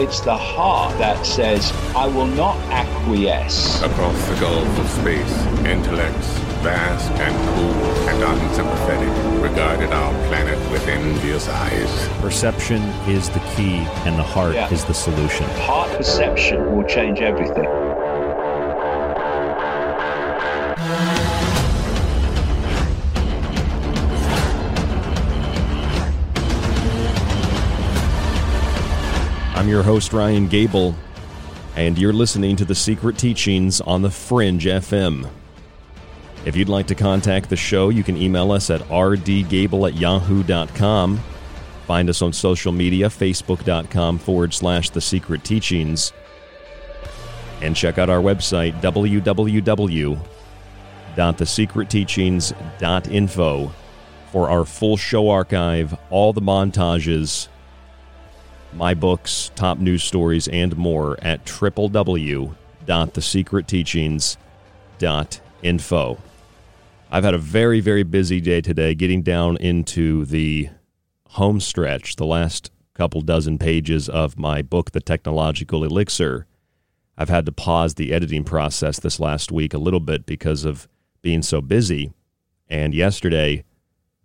It's the heart that says, I will not acquiesce. Across the gulf of space, intellects, vast and cool and unsympathetic, regarded our planet with envious eyes. Perception is the key, and the heart Yeah. is the solution. Heart perception will change everything. I'm your host, Ryan Gable, and you're listening to The Secret Teachings on the Fringe FM. If you'd like to contact the show, you can email us at rdgable at yahoo.com. Find us on social media, facebook.com forward slash The Secret Teachings. And check out our website, www.thesecretteachings.info, for our full show archive, all the montages, my books, top news stories, and more at www.thesecretteachings.info. I've had a very, very busy day today getting down into the home stretch, the last couple dozen pages of my book, The Technological Elixir. I've had to pause the editing process this last week a little bit because of being so busy. And yesterday,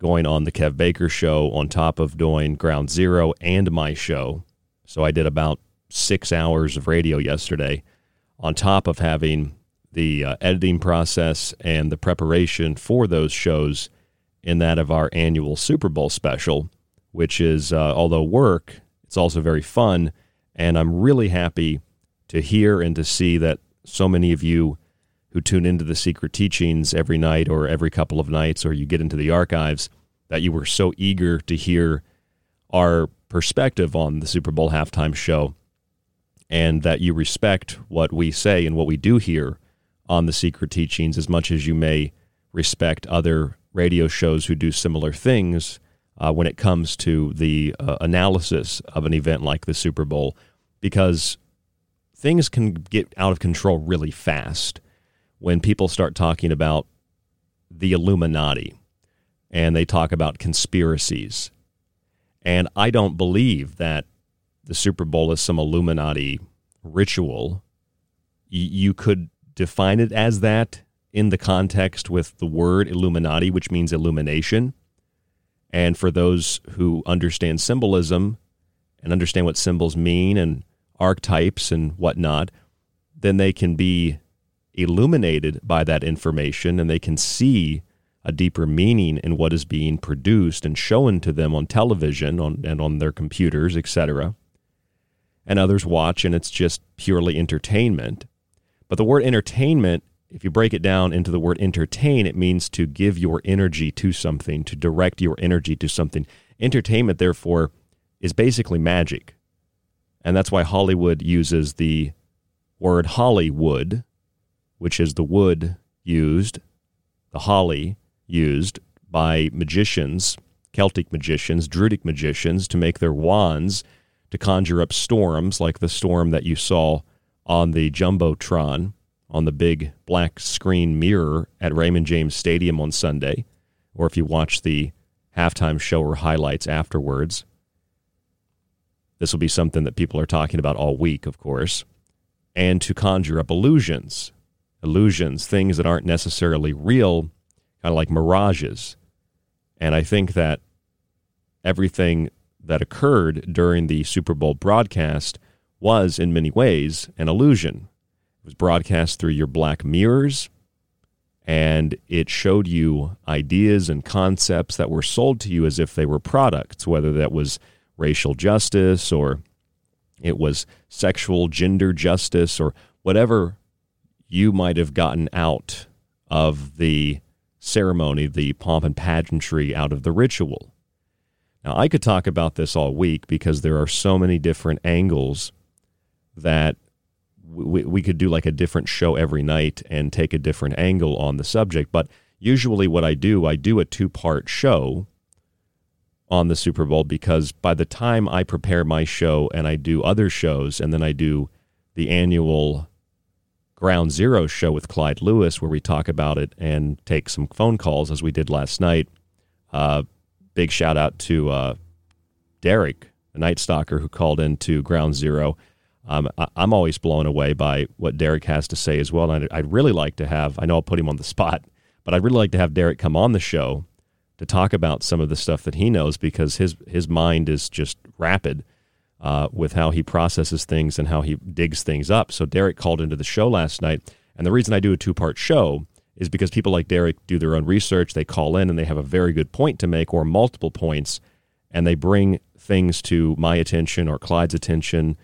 going on the Kev Baker show on top of doing Ground Zero and my show. So I did about six hours of radio yesterday on top of having the uh, editing process and the preparation for those shows in that of our annual Super Bowl special, which is, uh, although work, it's also very fun. And I'm really happy to hear and to see that so many of you who tune into the secret teachings every night or every couple of nights, or you get into the archives, that you were so eager to hear our perspective on the Super Bowl halftime show and that you respect what we say and what we do here on the secret teachings as much as you may respect other radio shows who do similar things uh, when it comes to the uh, analysis of an event like the Super Bowl, because things can get out of control really fast when people start talking about the Illuminati and they talk about conspiracies. And I don't believe that the Super Bowl is some Illuminati ritual. You could define it as that in the context with the word Illuminati, which means illumination. And for those who understand symbolism and understand what symbols mean and archetypes and whatnot, then they can be illuminated by that information and they can see a deeper meaning in what is being produced and shown to them on television on, and on their computers, etc. And others watch and it's just purely entertainment. But the word entertainment, if you break it down into the word entertain, it means to give your energy to something, to direct your energy to something. Entertainment, therefore, is basically magic. And that's why Hollywood uses the word Hollywood, which is the wood used, the holly used by magicians, Celtic magicians, Druidic magicians, to make their wands to conjure up storms like the storm that you saw on the Jumbotron on the big black screen mirror at Raymond James Stadium on Sunday, or if you watch the halftime show or highlights afterwards. This will be something that people are talking about all week, of course. And to conjure up illusions, illusions, things that aren't necessarily real kind of like mirages. And I think that everything that occurred during the Super Bowl broadcast was, in many ways, an illusion. It was broadcast through your black mirrors, and it showed you ideas and concepts that were sold to you as if they were products, whether that was racial justice or it was sexual gender justice or whatever you might have gotten out of the ceremony, the pomp and pageantry out of the ritual. Now, I could talk about this all week because there are so many different angles that we, we could do like a different show every night and take a different angle on the subject. But usually, what I do, I do a two part show on the Super Bowl because by the time I prepare my show and I do other shows and then I do the annual Ground Zero show with Clyde Lewis, where we talk about it and take some phone calls as we did last night. Uh, big shout out to uh, Derek, the Night Stalker, who called into Ground Zero. Um, I, am always blown away by what Derek has to say as well. And I'd, I'd really like to have, I know I'll put him on the spot, but I'd really like to have Derek come on the show to talk about some of the stuff that he knows because his his mind is just rapid uh, with how he processes things and how he digs things up. So Derek called into the show last night, and the reason I do a two part show is because people like Derek do their own research. They call in and they have a very good point to make or multiple points, and they bring things to my attention or Clyde's attention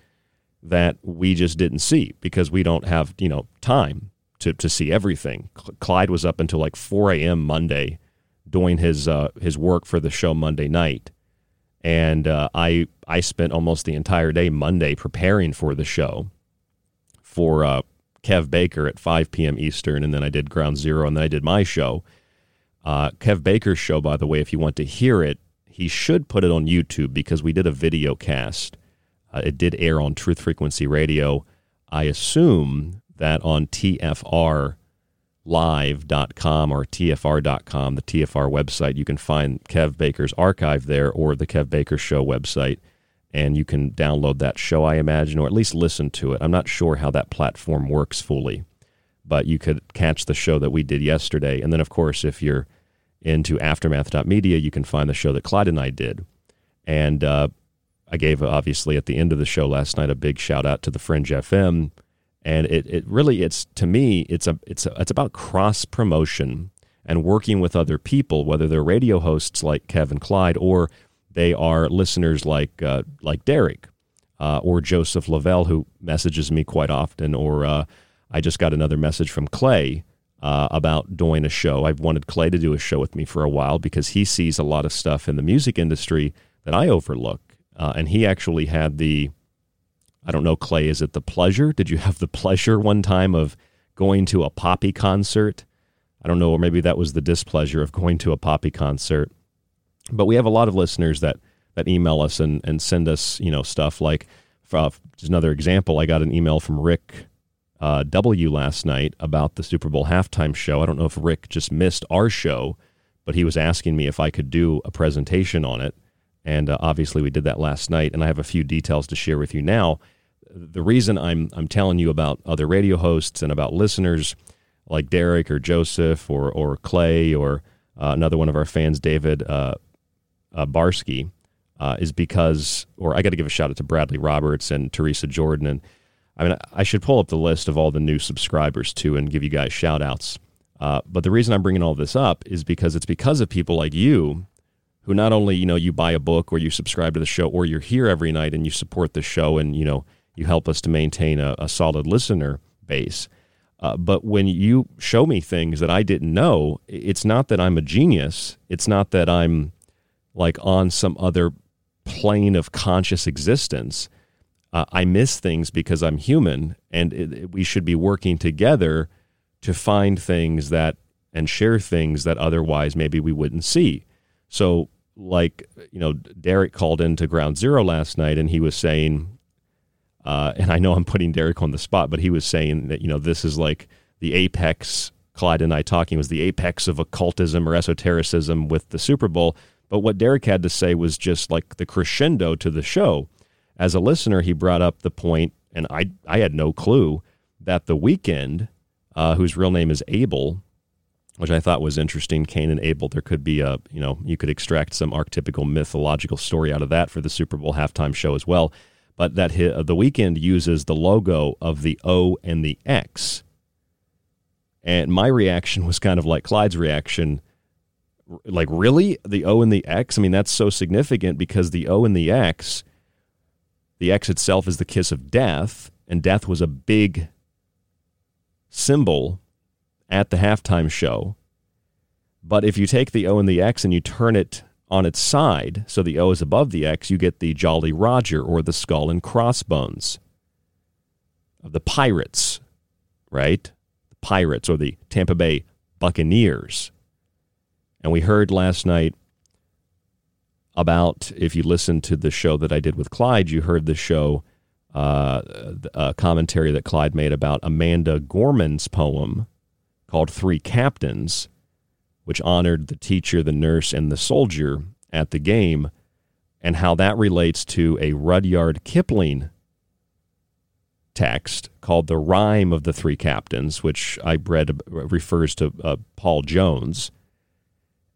that we just didn't see because we don't have you know time to, to see everything. Clyde was up until like 4 a.m. Monday doing his uh, his work for the show Monday night and uh, I I spent almost the entire day Monday preparing for the show for uh, Kev Baker at 5 p.m. Eastern, and then I did Ground Zero, and then I did my show. Uh, Kev Baker's show, by the way, if you want to hear it, he should put it on YouTube because we did a video cast. Uh, it did air on Truth Frequency Radio. I assume that on TFR live.com or tfr.com, the TFR website. You can find Kev Baker's archive there or the Kev Baker Show website. and you can download that show, I imagine, or at least listen to it. I'm not sure how that platform works fully, but you could catch the show that we did yesterday. And then, of course, if you're into aftermath.media, you can find the show that Clyde and I did. And uh, I gave, obviously, at the end of the show last night, a big shout out to the Fringe FM. And it, it really, it's to me, it's a, it's a, it's about cross promotion and working with other people, whether they're radio hosts like Kev and Clyde or they are listeners like uh, like Derek uh, or Joseph Lavelle, who messages me quite often, or uh, I just got another message from Clay uh, about doing a show. I've wanted Clay to do a show with me for a while because he sees a lot of stuff in the music industry that I overlook, uh, and he actually had the I don't know, Clay, is it the pleasure? Did you have the pleasure one time of going to a Poppy concert? I don't know, or maybe that was the displeasure of going to a Poppy concert. But we have a lot of listeners that that email us and, and send us, you know, stuff like, uh, just another example, I got an email from Rick uh, W last night about the Super Bowl halftime show. I don't know if Rick just missed our show, but he was asking me if I could do a presentation on it. And uh, obviously, we did that last night, and I have a few details to share with you now. The reason I'm I'm telling you about other radio hosts and about listeners like Derek or Joseph or or Clay or uh, another one of our fans, David uh, uh, Barsky uh, is because, or I got to give a shout out to Bradley Roberts and Teresa Jordan. And I mean, I should pull up the list of all the new subscribers too and give you guys shout outs. Uh, but the reason I'm bringing all this up is because it's because of people like you who not only, you know, you buy a book or you subscribe to the show or you're here every night and you support the show and, you know, you help us to maintain a, a solid listener base. Uh, but when you show me things that I didn't know, it's not that I'm a genius. It's not that I'm like on some other plane of conscious existence. Uh, I miss things because I'm human, and it, it, we should be working together to find things that and share things that otherwise maybe we wouldn't see. So, like you know, Derek called into Ground Zero last night, and he was saying, uh, and I know I'm putting Derek on the spot, but he was saying that you know this is like the apex. Clyde and I talking was the apex of occultism or esotericism with the Super Bowl. But what Derek had to say was just like the crescendo to the show. As a listener, he brought up the point, and I, I had no clue, that the Weeknd, uh, whose real name is Abel, which I thought was interesting, Cain and Abel, there could be a, you know, you could extract some archetypical mythological story out of that for the Super Bowl halftime show as well. But that his, uh, the Weeknd uses the logo of the O and the X. And my reaction was kind of like Clyde's reaction like really the O and the X? I mean, that's so significant because the O and the X, the X itself is the kiss of death, and death was a big symbol at the halftime show. But if you take the O and the X and you turn it on its side, so the O is above the X, you get the Jolly Roger or the skull and crossbones of the Pirates, right? The Pirates or the Tampa Bay Buccaneers. And we heard last night about, if you listened to the show that I did with Clyde, you heard the show, uh, a commentary that Clyde made about Amanda Gorman's poem called Three Captains, which honored the teacher, the nurse, and the soldier at the game, and how that relates to a Rudyard Kipling text called The Rhyme of the Three Captains, which I read refers to uh, Paul Jones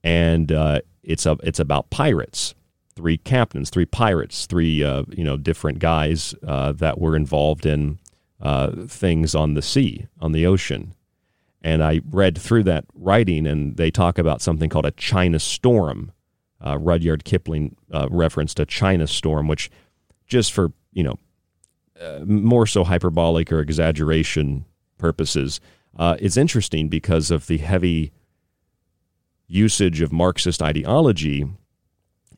and uh, it's a it's about pirates. Three captains, three pirates, three uh, you know different guys uh, that were involved in uh, things on the sea, on the ocean. And I read through that writing, and they talk about something called a China storm. Uh, Rudyard Kipling uh, referenced a China storm, which just for you know more so hyperbolic or exaggeration purposes, is interesting because of the heavy usage of Marxist ideology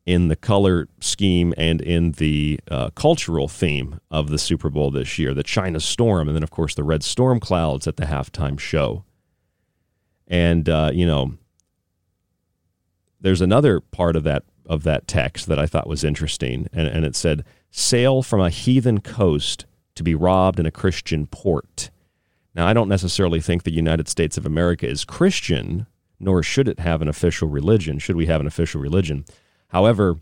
in the color scheme and in the uh, cultural theme of the Super Bowl this year the China Storm, and then, of course, the red storm clouds at the halftime show. And, uh, you know, there's another part of that of that text that I thought was interesting, and, and it said, "Sail from a heathen coast to be robbed in a Christian port." Now, I don't necessarily think the United States of America is Christian, nor should it have an official religion. Should we have an official religion? However,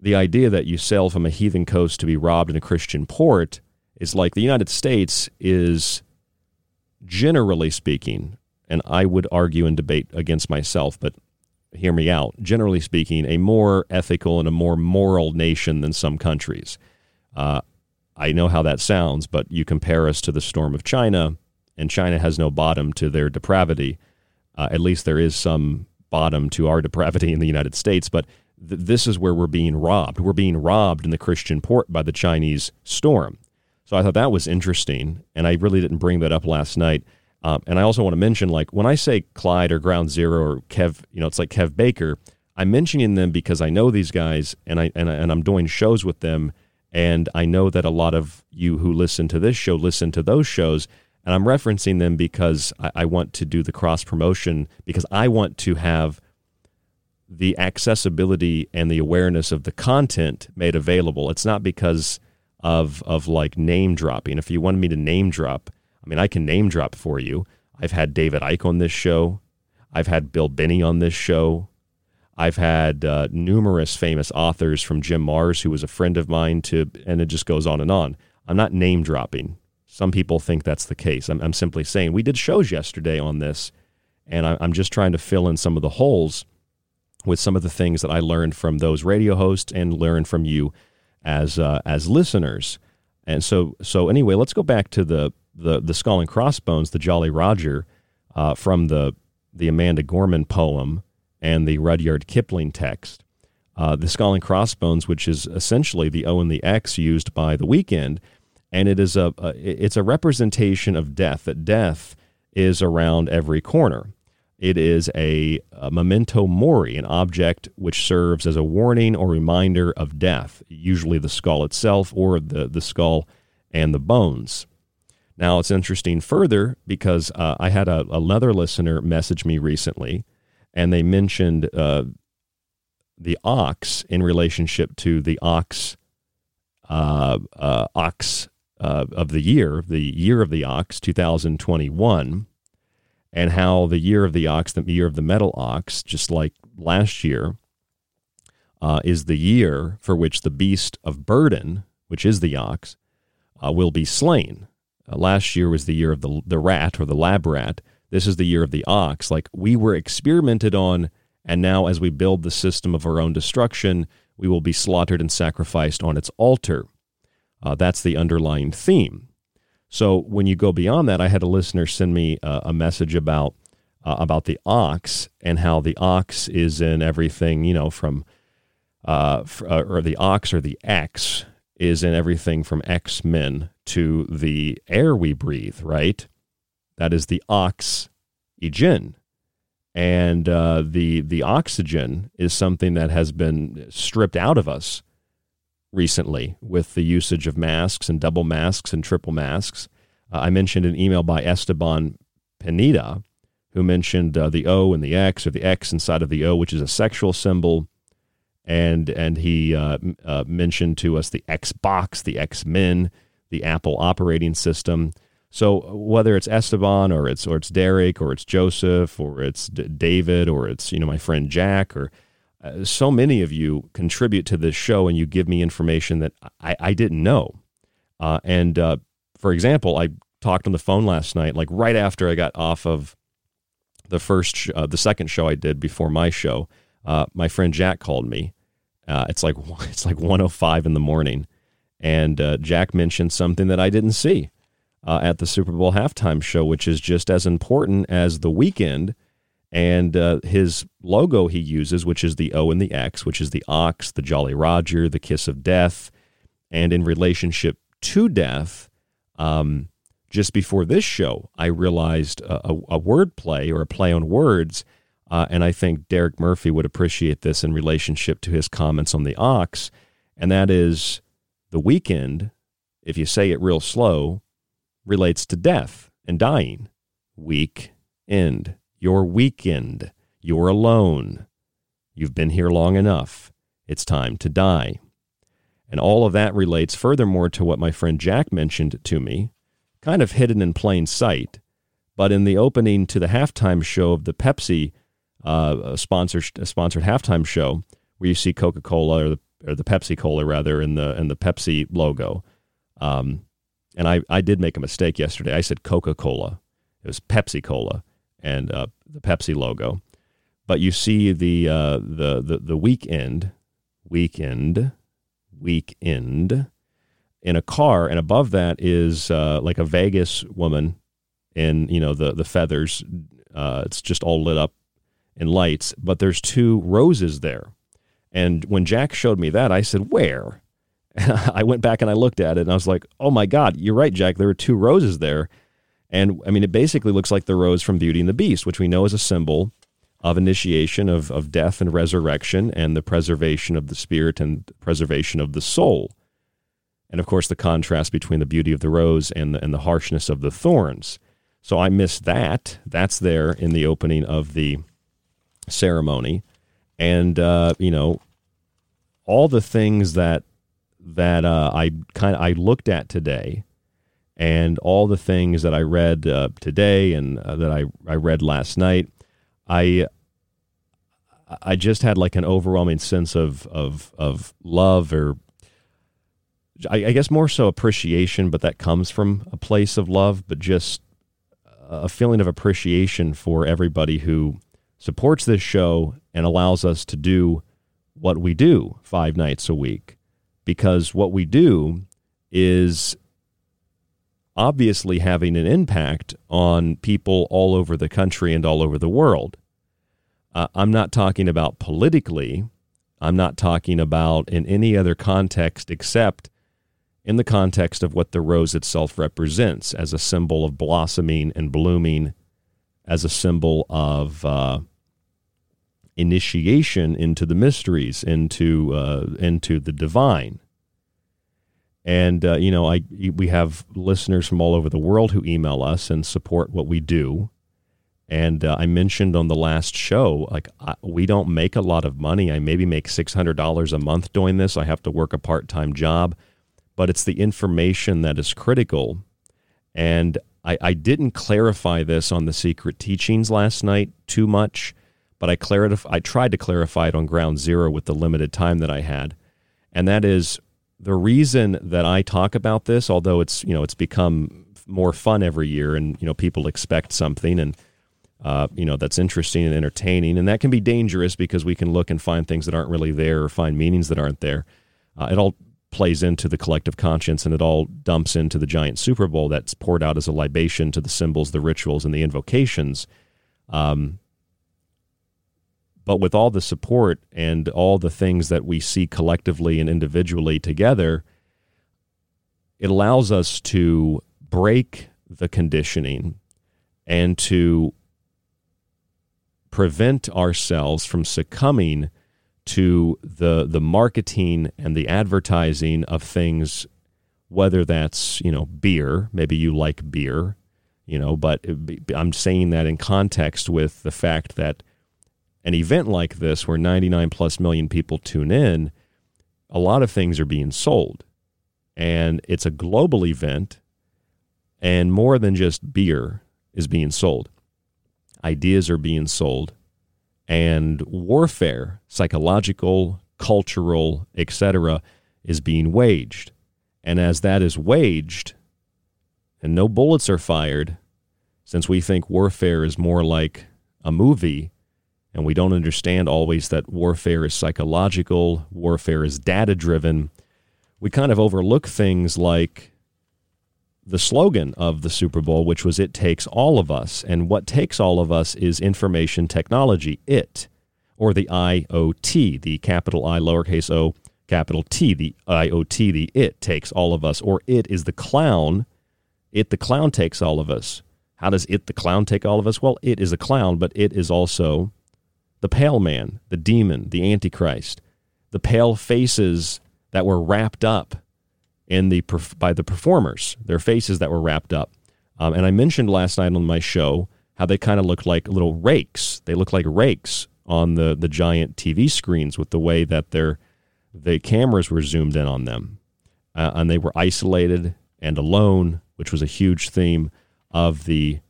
the idea that you sail from a heathen coast to be robbed in a Christian port is like the United States is, generally speaking, and I would argue and debate against myself, but hear me out. Generally speaking, a more ethical and a more moral nation than some countries. Uh, I know how that sounds, but you compare us to the storm of China, and China has no bottom to their depravity. Uh, at least there is some bottom to our depravity in the United States, but th- this is where we're being robbed. We're being robbed in the Christian port by the Chinese storm. So I thought that was interesting, and I really didn't bring that up last night. Um, and I also want to mention, like when I say Clyde or Ground Zero or Kev, you know, it's like Kev Baker. I'm mentioning them because I know these guys, and I and, I, and I'm doing shows with them, and I know that a lot of you who listen to this show listen to those shows, and I'm referencing them because I, I want to do the cross promotion because I want to have the accessibility and the awareness of the content made available. It's not because of of like name dropping. If you wanted me to name drop, I mean, I can name drop for you. I've had David Icke on this show. I've had Bill Binney on this show. I've had uh, numerous famous authors from Jim Marrs, who was a friend of mine, to, and it just goes on and on. I'm not name dropping. Some people think that's the case. I'm, I'm simply saying we did shows yesterday on this, and I, I'm just trying to fill in some of the holes with some of the things that I learned from those radio hosts and learned from you as uh, as listeners. And so so anyway, let's go back to the the the skull and crossbones, the Jolly Roger, uh, from the the Amanda Gorman poem and the Rudyard Kipling text. Uh, the skull and crossbones, which is essentially the O and the X used by the Weeknd, and it is a, a it's a representation of death. That death is around every corner. It is a, a, memento mori, an object which serves as a warning or reminder of death, usually the skull itself or the, the skull and the bones. Now, it's interesting further because uh, I had a, another listener message me recently, and they mentioned uh, the ox in relationship to the ox, uh, uh ox uh, of the year, the year of the ox, 2021, and how the year of the ox, the year of the metal ox, just like last year, uh, is the year for which the beast of burden, which is the ox, will be slain uh, last year was the year of the the rat or the lab rat. This is the year of the ox. Like we were experimented on, and now as we build the system of our own destruction, we will be slaughtered and sacrificed on its altar. Uh, that's the underlying theme. So when you go beyond that, I had a listener send me uh, a message about uh, about the ox and how the ox is in everything, you know, from uh, uh, or the ox or the X is in everything from X Men to the air we breathe, right? That is the OX, oxygen. And uh, the, the oxygen is something that has been stripped out of us recently with the usage of masks and double masks and triple masks. Uh, I mentioned an email by Esteban Pineda, who mentioned uh, the O and the X, or the X inside of the O, which is a sexual symbol and and he uh, uh, mentioned to us the Xbox, the X Men, the Apple operating system. So whether it's Esteban or it's or it's Derek or it's Joseph or it's D- David or it's you know my friend Jack or uh, so many of you contribute to this show and you give me information that I, I didn't know. Uh, and uh, for example, I talked on the phone last night, like right after I got off of the first, sh- uh, the second show I did before my show. my friend Jack called me uh, it's like it's like 105 in the morning, and uh, Jack mentioned something that I didn't see uh, at the Super Bowl halftime show, which is just as important as the Weeknd. And uh, his logo he uses, which is the O and the X, which is the ox, the Jolly Roger, the kiss of death, and in relationship to death. Um, just before this show, I realized a, a, a word play or a play on words uh, and I think Derek Murphy would appreciate this in relationship to his comments on the ox. And that is the weekend, if you say it real slow, relates to death and dying. Week end. Your weekend. You're alone. You've been here long enough. It's time to die. And all of that relates furthermore to what my friend Jack mentioned to me, kind of hidden in plain sight. But in the opening to the halftime show of the Pepsi uh, a sponsored a sponsored halftime show where you see Coca Cola or the or the Pepsi Cola rather in the in the Pepsi logo. Um, and I, I did make a mistake yesterday. I said Coca Cola. It was Pepsi Cola and uh, the Pepsi logo. But you see the uh, the the the Weeknd, Weeknd, Weeknd in a car, and above that is uh, like a Vegas woman in you know the the feathers. Uh, it's just all lit up in lights, but there's two roses there. And when Jack showed me that, I said, "Where?" I went back and I looked at it, and I was like, "Oh my God, you're right, Jack. There are two roses there." And I mean, it basically looks like the rose from Beauty and the Beast, which we know is a symbol of initiation of, of death and resurrection and the preservation of the spirit and preservation of the soul. And of course, the contrast between the beauty of the rose and the, and the harshness of the thorns. So I missed that. That's there in the opening of the ceremony. And, uh, you know, all the things that that uh, I kind of I looked at today, and all the things that I read uh, today and uh, that I I read last night, I I just had like an overwhelming sense of of of love or I, I, guess more so appreciation, but that comes from a place of love, but just a feeling of appreciation for everybody who supports this show and allows us to do what we do five nights a week. Because what we do is obviously having an impact on people all over the country and all over the world. Uh, I'm not talking about politically. I'm not talking about in any other context except in the context of what the rose itself represents as a symbol of blossoming and blooming, as a symbol of uh, initiation into the mysteries, into uh, into the divine. And uh, you know, I we have listeners from all over the world who email us and support what we do. And uh, I mentioned on the last show, like I, we don't make a lot of money. I maybe make six hundred dollars a month doing this. I have to work a part time job, but it's the information that is critical. And I, I didn't clarify this on the secret teachings last night too much, but I clarif- I tried to clarify it on ground zero with the limited time that I had, and that is the reason that I talk about this. Although it's you know it's become more fun every year, and you know people expect something and uh, you know, that's interesting and entertaining. And that can be dangerous because we can look and find things that aren't really there or find meanings that aren't there. Uh, it all plays into the collective conscience and it all dumps into the giant Super Bowl that's poured out as a libation to the symbols, the rituals, and the invocations. Um, but with all the support and all the things that we see collectively and individually together, it allows us to break the conditioning and to prevent ourselves from succumbing to the the marketing and the advertising of things whether that's you know beer maybe you like beer you know but i'm saying that in context with the fact that an event like this where 99 plus million people tune in a lot of things are being sold. And it's a global event and more than just beer is being sold. Ideas are being sold, and warfare, psychological, cultural, etc., is being waged. And as that is waged, and no bullets are fired, since we think warfare is more like a movie, and we don't understand always that warfare is psychological, warfare is data driven, we kind of overlook things like the slogan of the Super Bowl, which was It Takes All of Us. And what takes all of us is information technology, IT, or the IoT, the capital I, lowercase o, capital T, the IoT, the IT takes all of us, or it is the clown. It, the clown, takes all of us. How does it, the clown, take all of us? Well, it is a clown, but it is also the pale man, the demon, the antichrist, the pale faces that were wrapped up in the by the performers, their faces that were wrapped up. Um, and I mentioned last night on my show how they kind of look like little rakes. They look like rakes on the the giant TV screens with the way that their the cameras were zoomed in on them, uh, and they were isolated and alone, which was a huge theme of the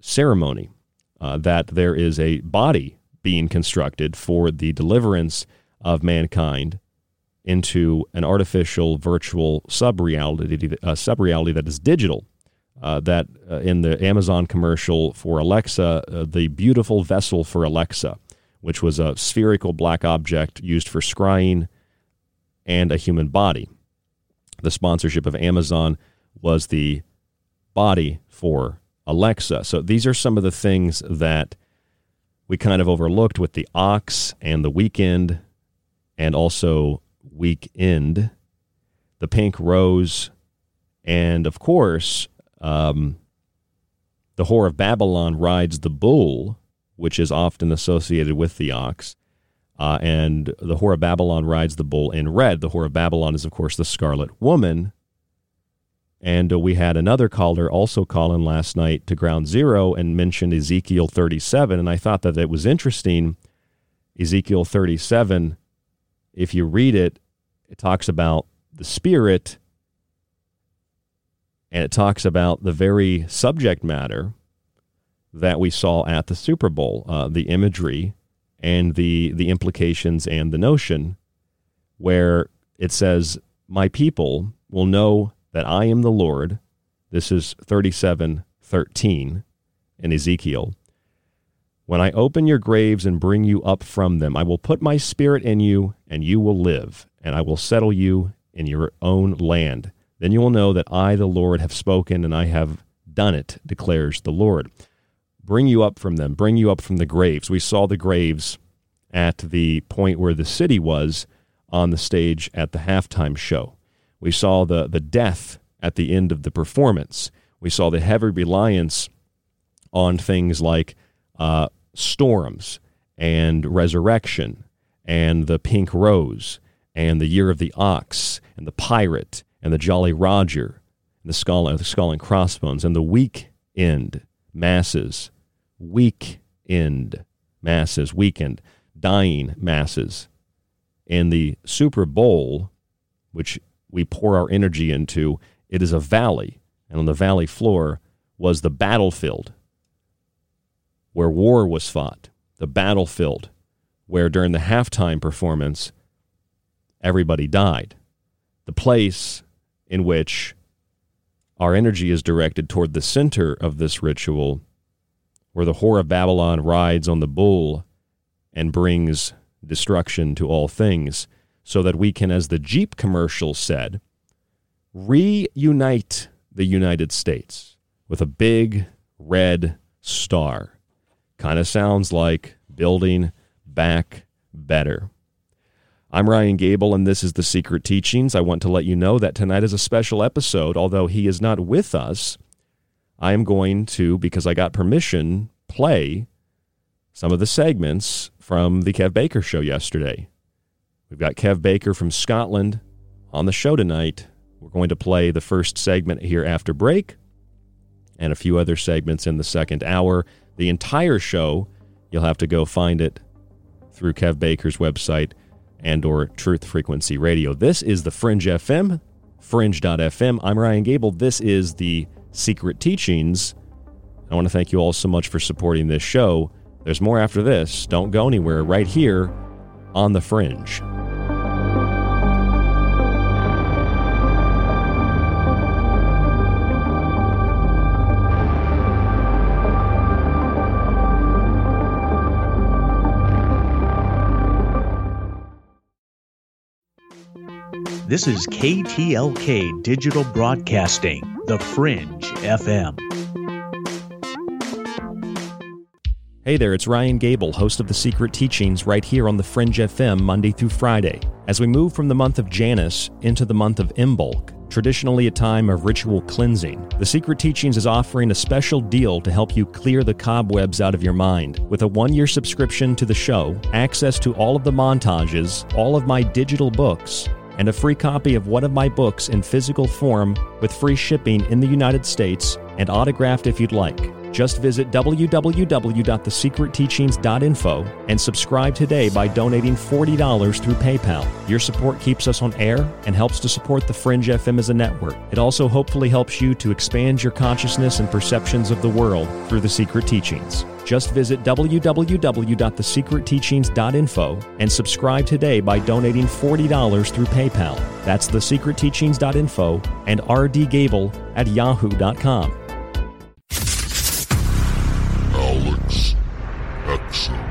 ceremony. Uh, that there is a body being constructed for the deliverance of mankind into an artificial virtual sub reality, uh, sub reality that is digital. Uh, that uh, in the Amazon commercial for Alexa, uh, the beautiful vessel for Alexa, which was a spherical black object used for scrying and a human body. The sponsorship of Amazon was the body for Alexa. So these are some of the things that we kind of overlooked with the ox and the Weeknd and also Weeknd, the pink rose, and of course, um, the whore of Babylon rides the bull, which is often associated with the ox. Uh, and the whore of Babylon rides the bull in red. The whore of Babylon is, of course, the scarlet woman, and uh, we had another caller also call in last night to Ground Zero and mentioned Ezekiel 37. And I thought that it was interesting. Ezekiel 37, if you read it, it talks about the Spirit and it talks about the very subject matter that we saw at the Super Bowl, uh, the imagery and the, the implications and the notion, where it says, My people will know that I am the Lord. This is 37:13 in Ezekiel. When I open your graves and bring you up from them, I will put my spirit in you, and you will live, and I will settle you in your own land. Then you will know that I, the Lord, have spoken, and I have done it, declares the Lord. Bring you up from them, bring you up from the graves. We saw the graves at the point where the city was on the stage at the halftime show. We saw the, the death at the end of the performance. We saw the heavy reliance on things like uh, storms and resurrection and the pink rose and the year of the ox and the pirate and the jolly roger and the skull, uh, the skull and crossbones and the week end masses week end masses weekend dying masses and the super bowl which we pour our energy into. It is a valley, and on the valley floor was the battlefield where war was fought, the battlefield where during the halftime performance everybody died, the place in which our energy is directed toward the center of this ritual, where the whore of Babylon rides on the bull and brings destruction to all things so that we can, as the Jeep commercial said, reunite the United States with a big red star. Kind of sounds like building back better. I'm Ryan Gable, and this is The Secret Teachings. I want to let you know that tonight is a special episode. Although he is not with us, I am going to, because I got permission, play some of the segments from the Kev Baker show yesterday. We've got Kev Baker from Scotland on the show tonight. We're going to play the first segment here after break and a few other segments in the second hour. The entire show, you'll have to go find it through Kev Baker's website and or Truth Frequency Radio. This is the Fringe FM, fringe.fm. I'm Ryan Gable. This is the Secret Teachings. I want to thank you all so much for supporting this show. There's more after this. Don't go anywhere right here on the Fringe. This is KTLK Digital Broadcasting, The Fringe FM. Hey there, it's Ryan Gable, host of The Secret Teachings, right here on The Fringe FM, Monday through Friday. As we move from the month of Janus into the month of Imbolc, traditionally a time of ritual cleansing, The Secret Teachings is offering a special deal to help you clear the cobwebs out of your mind. With a one year subscription to the show, access to all of the montages, all of my digital books, and a free copy of one of my books in physical form with free shipping in the United States and autographed if you'd like. Just visit www.thesecretteachings.info and subscribe today by donating $40 through PayPal. Your support keeps us on air and helps to support the Fringe FM as a network. It also hopefully helps you to expand your consciousness and perceptions of the world through the secret teachings. Just visit www.thesecretteachings.info and subscribe today by donating $40 through PayPal. That's thesecretteachings.info and rdgable at yahoo.com.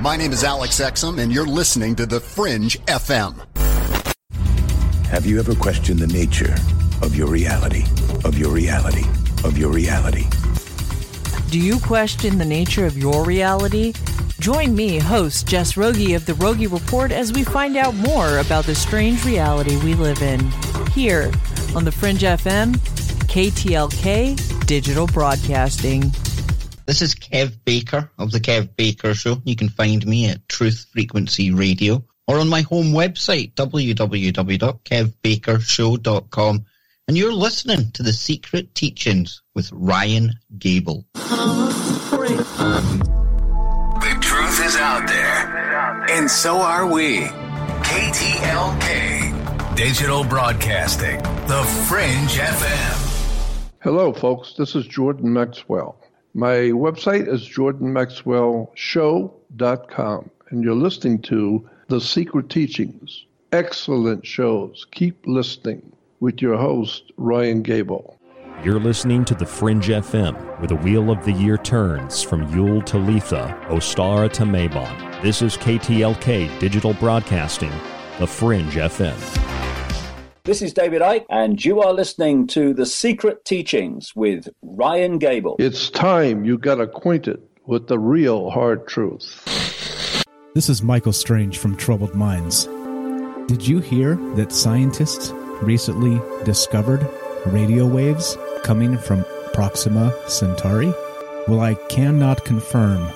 My name is Alex Exum, and you're listening to The Fringe FM. Have you ever questioned the nature of your reality? Of your reality? Of your reality? Do you question the nature of your reality? Join me, host Jess Rogie of The Rogie Report, as we find out more about the strange reality we live in. Here on The Fringe FM, KTLK Digital Broadcasting. This is Kev Baker of The Kev Baker Show. You can find me at Truth Frequency Radio or on my home website, www.kevbakershow.com. And you're listening to The Secret Teachings with Ryan Gable. The truth is out there, and so are we. KTLK, Digital Broadcasting, The Fringe FM. Hello, folks. This is Jordan Maxwell. My website is jordanmaxwellshow.com, and you're listening to The Secret Teachings. Excellent shows. Keep listening with your host, Ryan Gable. You're listening to The Fringe FM, where the wheel of the year turns from Yule to Litha, Ostara to Mabon. This is KTLK Digital Broadcasting, The Fringe FM. This is David Icke, and you are listening to The Secret Teachings with Ryan Gable. It's time you got acquainted with the real hard truth. This is Michael Strange from Troubled Minds. Did you hear that scientists recently discovered radio waves coming from Proxima Centauri? Well, I cannot confirm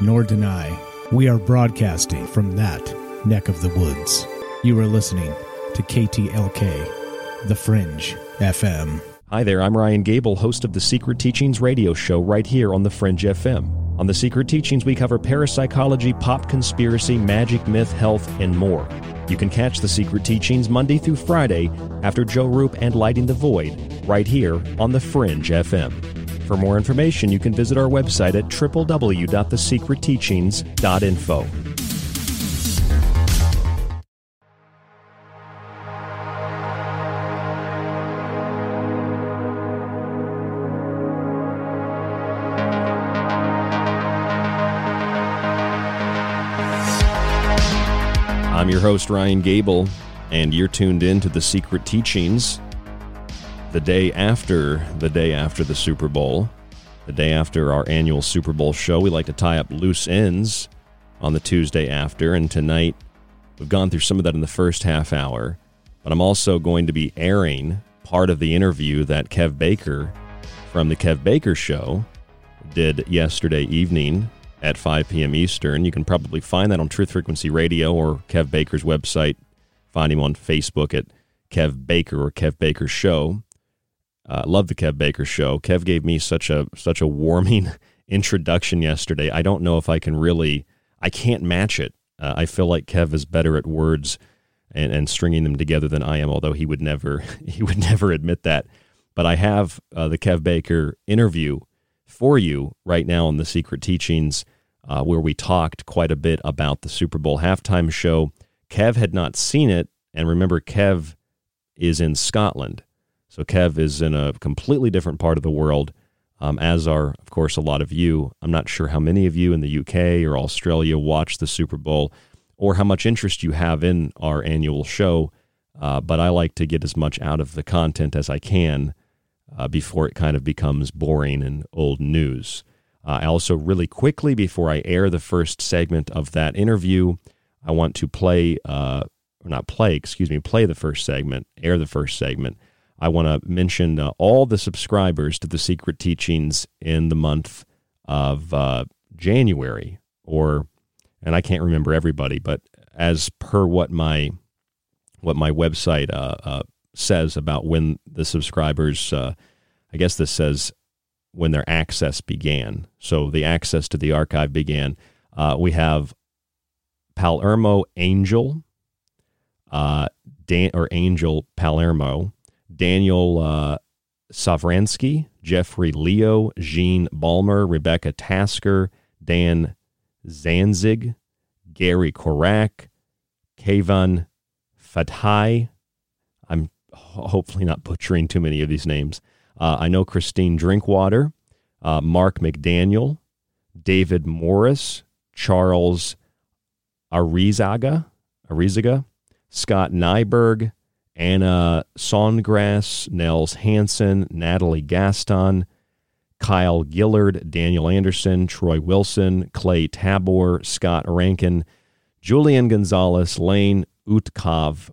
nor deny. We are broadcasting from that neck of the woods. You are listening to KTLK, The Fringe FM. Hi there, I'm Ryan Gable, host of the Secret Teachings radio show right here on The Fringe FM. On The Secret Teachings, we cover parapsychology, pop conspiracy, magic, myth, health, and more. You can catch The Secret Teachings Monday through Friday after Joe Rupe and Lighting the Void right here on The Fringe FM. For more information, you can visit our website at www.thesecretteachings.info. host, Ryan Gable, and you're tuned in to The Secret Teachings the day after the day after the Super Bowl, the day after our annual Super Bowl show. We like to tie up loose ends on the Tuesday after, and tonight we've gone through some of that in the first half hour, but I'm also going to be airing part of the interview that Kev Baker from the Kev Baker Show did yesterday evening at 5 p.m. Eastern. You can probably find that on Truth Frequency Radio or Kev Baker's website. Find him on Facebook at Kev Baker or Kev Baker Show. Uh, love the Kev Baker Show. Kev gave me such a such a warming introduction yesterday. I don't know if I can really. I can't match it. Uh, I feel like Kev is better at words and, and stringing them together than I am. Although he would never he would never admit that. But I have uh, the Kev Baker interview for you right now on the Secret Teachings, uh, where we talked quite a bit about the Super Bowl halftime show. Kev had not seen it, and remember, Kev is in Scotland. So Kev is in a completely different part of the world, um, as are, of course, a lot of you. I'm not sure how many of you in the UK or Australia watch the Super Bowl or how much interest you have in our annual show, uh, but I like to get as much out of the content as I can uh, before it kind of becomes boring and old news. Uh, I also, really quickly, before I air the first segment of that interview, I want to play, uh, or not play, excuse me, play the first segment, air the first segment I want to mention uh, all the subscribers to the Secret Teachings in the month of uh, January, or, and I can't remember everybody, but as per what my what my website uh, uh says about when the subscribers, uh, I guess this says when their access began. So the access to the archive began. Uh, we have Palermo Angel, uh, Dan, or Angel Palermo, Daniel uh, Savransky, Jeffrey Leo, Jean Balmer, Rebecca Tasker, Dan Zanzig, Gary Korak, Kayvon Fathai. I'm hopefully not butchering too many of these names. Uh, I know Christine Drinkwater, uh, Mark McDaniel, David Morris, Charles Arizaga, Arizaga, Scott Nyberg, Anna Songrass, Nels Hansen, Natalie Gaston, Kyle Gillard, Daniel Anderson, Troy Wilson, Clay Tabor, Scott Rankin, Julian Gonzalez, Lane Utkov,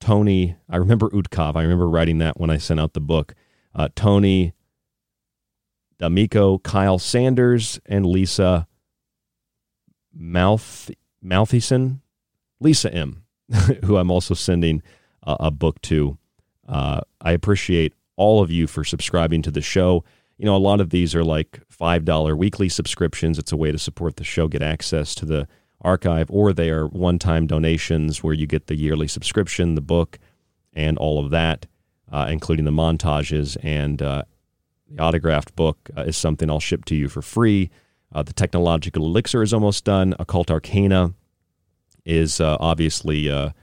Tony. I remember Utkov. I remember writing that when I sent out the book. Uh, Tony D'Amico, Kyle Sanders, and Lisa Mouth Lisa M, who I'm also sending a, a book to. Uh, I appreciate all of you for subscribing to the show. You know, a lot of these are like $5 weekly subscriptions. It's a way to support the show, get access to the archive, or they are one time donations where you get the yearly subscription, the book, and all of that, uh, including the montages. And uh, the autographed book uh, is something I'll ship to you for free. Uh, the Technological Elixir is almost done. Occult Arcana is uh, obviously the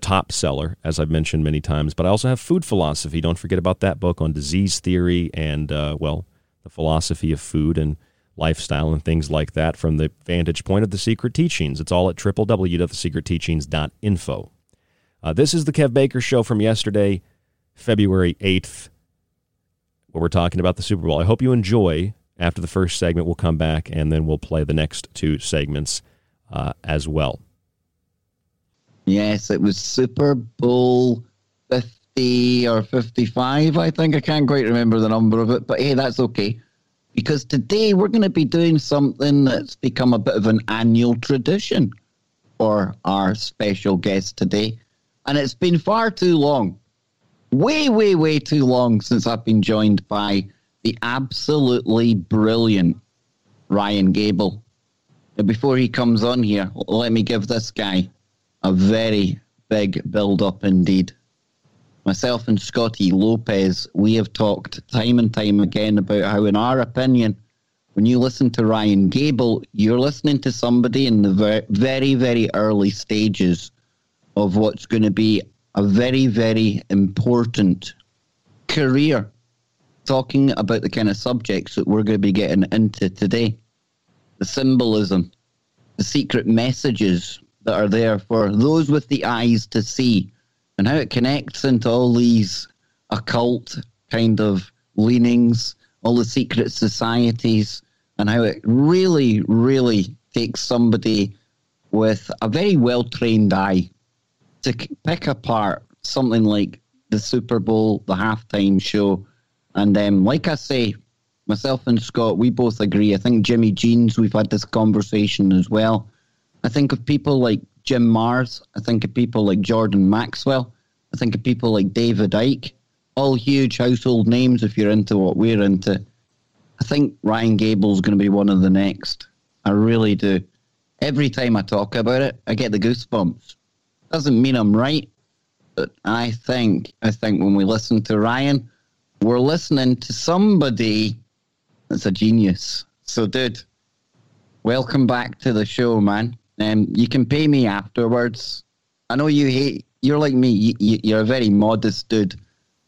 top seller, as I've mentioned many times. But I also have Food Philosophy. Don't forget about that book on disease theory and, well, the philosophy of food and lifestyle and things like that from the vantage point of the Secret Teachings. It's all at www.thesecretteachings.info. Uh, this is the Kev Baker Show from yesterday, February 8th, where we're talking about the Super Bowl. I hope you enjoy. After the first segment, we'll come back and then we'll play the next two segments uh, as well. Yes, it was Super Bowl 50 or 55, I think. I can't quite remember the number of it, but hey, that's okay. Because today we're going to be doing something that's become a bit of an annual tradition for our special guest today. And it's been far too long, way, way, way too long since I've been joined by the absolutely brilliant Ryan Gable. Before he comes on here, let me give this guy a very big build up indeed. Myself and Scotty Lopez, we have talked time and time again about how, in our opinion, when you listen to Ryan Gable, you're listening to somebody in the very, very early stages of what's going to be a very, very important career. Talking about the kind of subjects that we're going to be getting into today the symbolism, the secret messages that are there for those with the eyes to see and how it connects into all these occult kind of leanings, all the secret societies, and how it really, really takes somebody with a very well trained eye to pick apart something like the Super Bowl, the halftime show. And then, like I say, myself and Scott, we both agree. I think Jimmy Jeans, we've had this conversation as well. I think of people like Jim Marrs. I think of people like Jordan Maxwell. I think of people like David Icke. All huge household names if you're into what we're into. I think Ryan Gable's going to be one of the next. I really do. Every time I talk about it, I get the goosebumps. Doesn't mean I'm right, but I think I think when we listen to Ryan, we're listening to somebody that's a genius. So, dude, welcome back to the show, man. Um, you can pay me afterwards. I know you hate. You're like me. You, are a very modest dude,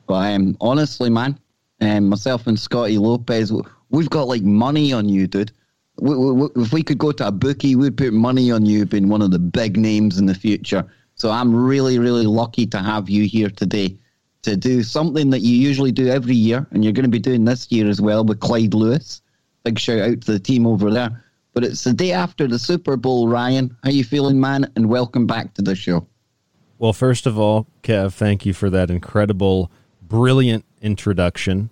but um, honestly, man, um, myself and Scotty Lopez, we've got like money on you, dude. We, we, if we could go to a bookie, we'd put money on you being one of the big names in the future. So I'm really, really lucky to have you here today to do something that you usually do every year, and you're going to be doing this year as well with Clyde Lewis. Big shout out to the team over there. But it's the day after the Super Bowl, Ryan. How you feeling, man? And welcome back to the show. Well, first of all, Kev, thank you for that incredible, brilliant introduction.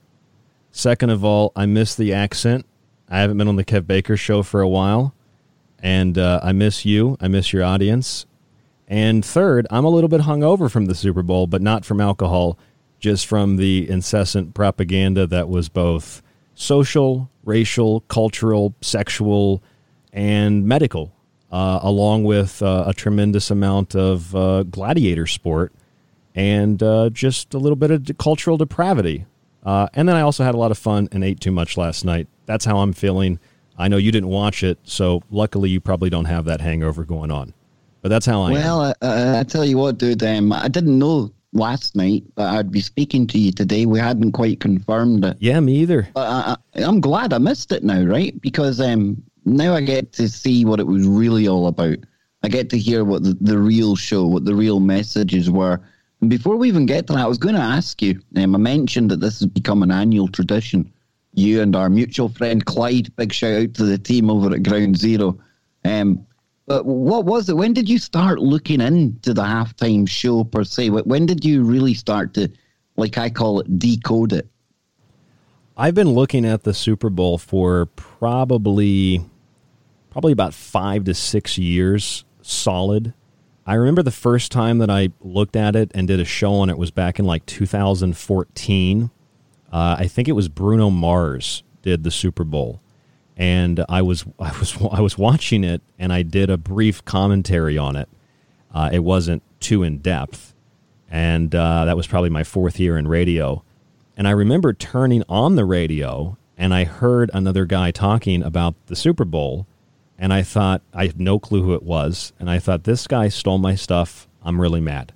Second of all, I miss the accent. I haven't been on the Kev Baker show for a while, and uh, I miss you. I miss your audience. And third, I'm a little bit hungover from the Super Bowl, but not from alcohol, just from the incessant propaganda that was both social, racial, cultural, sexual, and medical, uh, along with uh, a tremendous amount of uh, gladiator sport and uh, just a little bit of cultural depravity. Uh, and then I also had a lot of fun and ate too much last night. That's how I'm feeling. I know you didn't watch it, so luckily you probably don't have that hangover going on. But that's how I well, am. Well, I tell you what, dude, um, I didn't know last night that I'd be speaking to you today. We hadn't quite confirmed it. Yeah, me either. But I, am glad I missed it now, right? Because um, now I get to see what it was really all about. I get to hear what the, the real show, what the real messages were. And before we even get to that, I was going to ask you. Um, I mentioned that this has become an annual tradition. You and our mutual friend Clyde, big shout out to the team over at Ground Zero. Um, but what was it? When did you start looking into the halftime show per se? When did you really start to, like I call it, decode it? I've been looking at the Super Bowl for probably, probably about five to six years solid. I remember the first time that I looked at it and did a show on it was back in like 2014. Uh, I think it was Bruno Mars did the Super Bowl and I was I was I was watching it, and I did a brief commentary on it. Uh, it wasn't too in depth, and uh, that was probably my fourth year in radio. And I remember turning on the radio, and I heard another guy talking about the Super Bowl, and I thought I had no clue who it was, and I thought this guy stole my stuff. I'm really mad.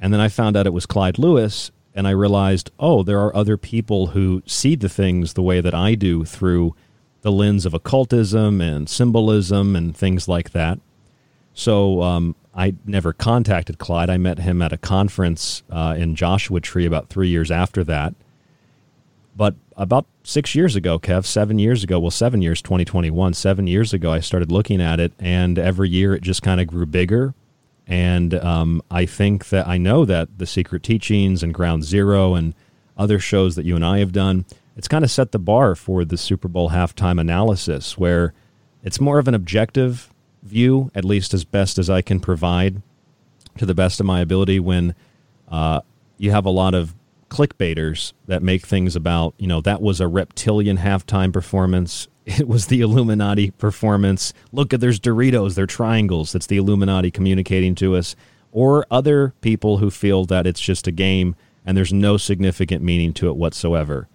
And then I found out it was Clyde Lewis, and I realized, oh, there are other people who see the things the way that I do through the lens of occultism and symbolism and things like that. So um, I never contacted Clyde. I met him at a conference uh, in Joshua Tree about three years after that. But about six years ago, Kev, seven years ago, well, seven years, 2021, seven years ago, I started looking at it, and every year it just kind of grew bigger. And um, I think that I know that the Secret Teachings and Ground Zero and other shows that you and I have done it's kind of set the bar for the Super Bowl halftime analysis, where it's more of an objective view, at least as best as I can provide to the best of my ability. When uh, you have a lot of clickbaiters that make things about, you know, that was a reptilian halftime performance. It was the Illuminati performance. Look at there's Doritos, they're triangles. That's the Illuminati communicating to us. Or other people who feel that it's just a game and there's no significant meaning to it whatsoever.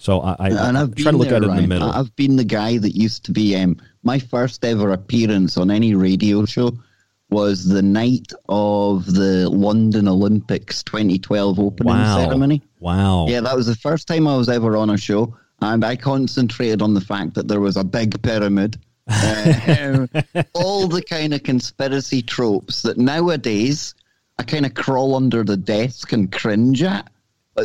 So I, I, and I've try to look there, at it in the middle. I've been the guy that used to be um, my first ever appearance on any radio show was the night of the London Olympics 2012 opening wow. ceremony. Wow. Yeah, that was the first time I was ever on a show, and I concentrated on the fact that there was a big pyramid. uh, all the kind of conspiracy tropes that nowadays I kind of crawl under the desk and cringe at.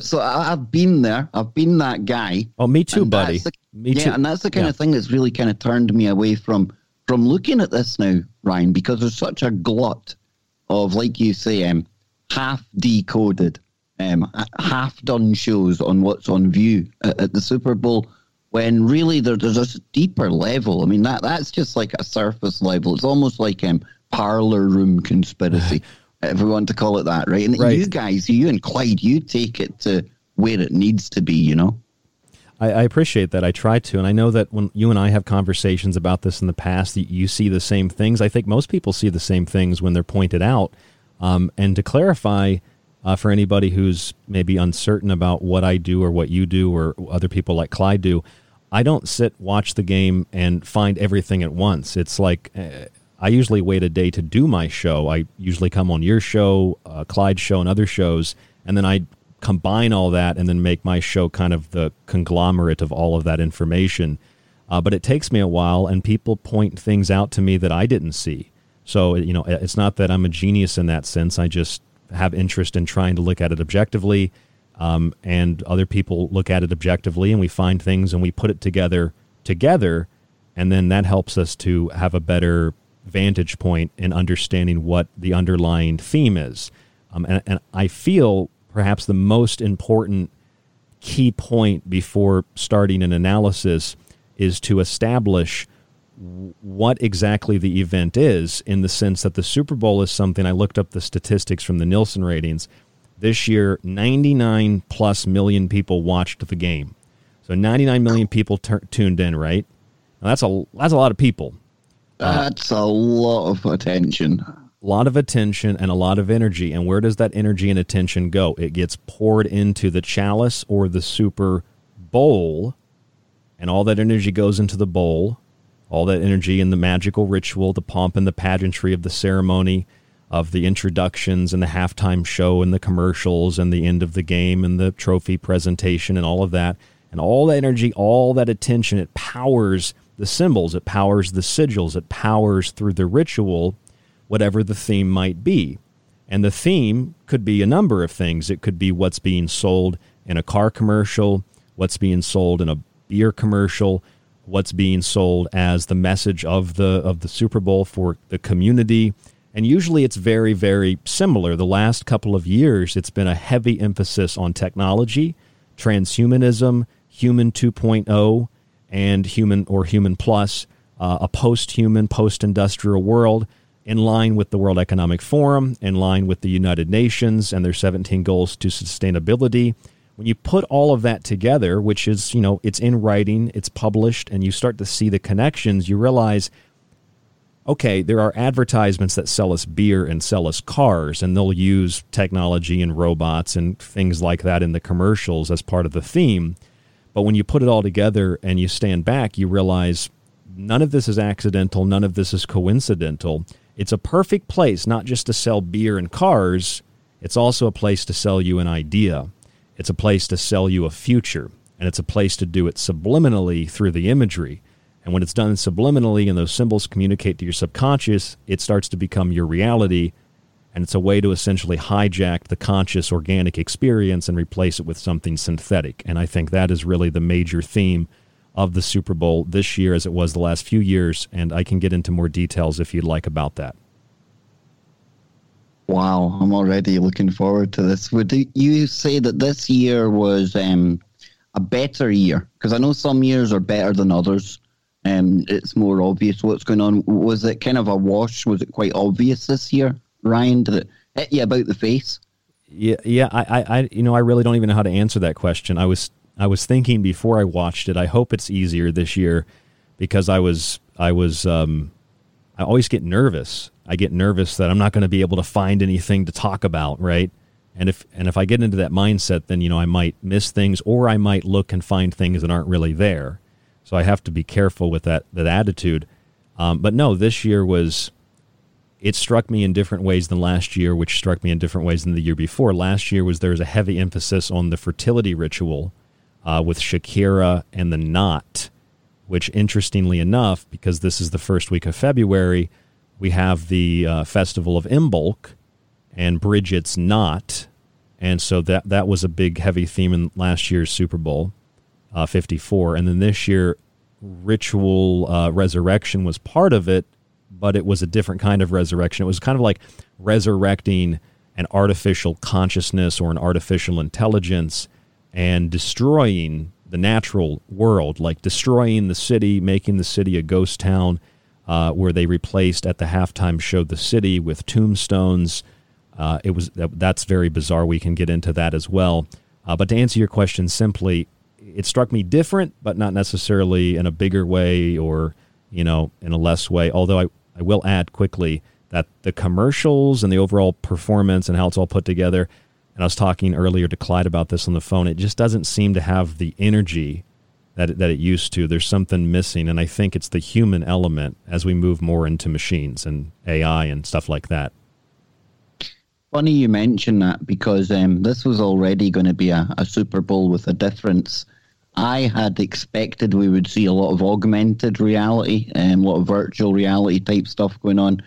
So I, have been there. I've been that guy. Oh, me too, buddy. The, me yeah, too. and that's the kind yeah. of thing that's really kind of turned me away from from looking at this now, Ryan, because there's such a glut of, like you say, um, half decoded, um, half done shows on what's on view at, at the Super Bowl. When really there, there's a deeper level. I mean that that's just like a surface level. It's almost like um parlor room conspiracy. if we want to call it that, right? And right. you guys, you and Clyde, you take it to where it needs to be, you know? I, I, appreciate that. I try to. And I know that when you and I have conversations about this in the past, you, you see the same things. I think most people see the same things when they're pointed out. Um, and to clarify, uh, for anybody who's maybe uncertain about what I do or what you do or other people like Clyde do, I don't sit, watch the game, and find everything at once. It's like uh, I usually wait a day to do my show. I usually come on your show, uh, Clyde's show, and other shows, and then I combine all that and then make my show kind of the conglomerate of all of that information. Uh, but it takes me a while, and people point things out to me that I didn't see. So you know, it's not that I'm a genius in that sense. I just have interest in trying to look at it objectively, um, and other people look at it objectively, and we find things and we put it together together, and then that helps us to have a better vantage point in understanding what the underlying theme is. Um, and, and I feel perhaps the most important key point before starting an analysis is to establish what exactly the event is in the sense that the Super Bowl is something I looked up the statistics from the Nielsen ratings. This year, 99 plus million people watched the game. So 99 million people tur tuned in, right? Now that's a that's a lot of people. That's a lot of attention. A lot of attention and a lot of energy. And where does that energy and attention go? It gets poured into the chalice or the super bowl, and all that energy goes into the bowl. All that energy in the magical ritual, the pomp and the pageantry of the ceremony, of the introductions and the halftime show and the commercials and the end of the game and the trophy presentation and all of that. And all that energy, all that attention, it powers the symbols, it powers the sigils, it powers through the ritual whatever the theme might be. And the theme could be a number of things. It could be what's being sold in a car commercial, what's being sold in a beer commercial, what's being sold as the message of the of the Super Bowl for the community. And usually it's very very similar. The last couple of years it's been a heavy emphasis on technology, transhumanism, human 2.0 and human or human plus, uh, a post-human post-industrial world in line with the World Economic Forum, in line with the United Nations and their 17 goals to sustainability. When you put all of that together, which is, you know, it's in writing, it's published, and you start to see the connections, you realize, okay, there are advertisements that sell us beer and sell us cars, and they'll use technology and robots and things like that in the commercials as part of the theme. But when you put it all together and you stand back, you realize none of this is accidental, none of this is coincidental it's a perfect place not just to sell beer and cars, it's also a place to sell you an idea. It's a place to sell you a future. And it's a place to do it subliminally through the imagery. And when it's done subliminally and those symbols communicate to your subconscious, it starts to become your reality. And it's a way to essentially hijack the conscious organic experience and replace it with something synthetic. And I think that is really the major theme of the Super Bowl this year as it was the last few years, and I can get into more details if you'd like about that. Wow, I'm already looking forward to this. Would you say that this year was um, a better year? Because I know some years are better than others. Um, it's more obvious what's going on. Was it kind of a wash? Was it quite obvious this year, Ryan? Did it hit you about the face? Yeah, yeah. I, I, you know, I really don't even know how to answer that question. I was I was thinking before I watched it. I hope it's easier this year because I was I was um, I always get nervous. I get nervous that I'm not going to be able to find anything to talk about, right? And if and if I get into that mindset, then you know I might miss things, or I might look and find things that aren't really there. So I have to be careful with that that attitude. Um, but no, this year was it struck me in different ways than last year, which struck me in different ways than the year before. Last year was there was a heavy emphasis on the fertility ritual uh, with Shakira and the Knot, which, interestingly enough, because this is the first week of February, we have the uh, Festival of Imbolc and Bridget's Knot. And so that, that was a big, heavy theme in last year's Super Bowl uh, 54. And then this year, Ritual uh, Resurrection was part of it, but it was a different kind of resurrection. It was kind of like resurrecting an artificial consciousness or an artificial intelligence and destroying the natural world, like destroying the city, making the city a ghost town, uh, where they replaced at the halftime show the city with tombstones. Uh, it was that, that's very bizarre. We can get into that as well. Uh, but to answer your question simply, it struck me different, but not necessarily in a bigger way or you know in a less way. Although I, I will add quickly that the commercials and the overall performance and how it's all put together and I was talking earlier to Clyde about this on the phone. It just doesn't seem to have the energy that that it used to. There's something missing, and I think it's the human element as we move more into machines and AI and stuff like that. Funny you mention that because um, this was already going to be a, a Super Bowl with a difference. I had expected we would see a lot of augmented reality and a lot of virtual reality type stuff going on.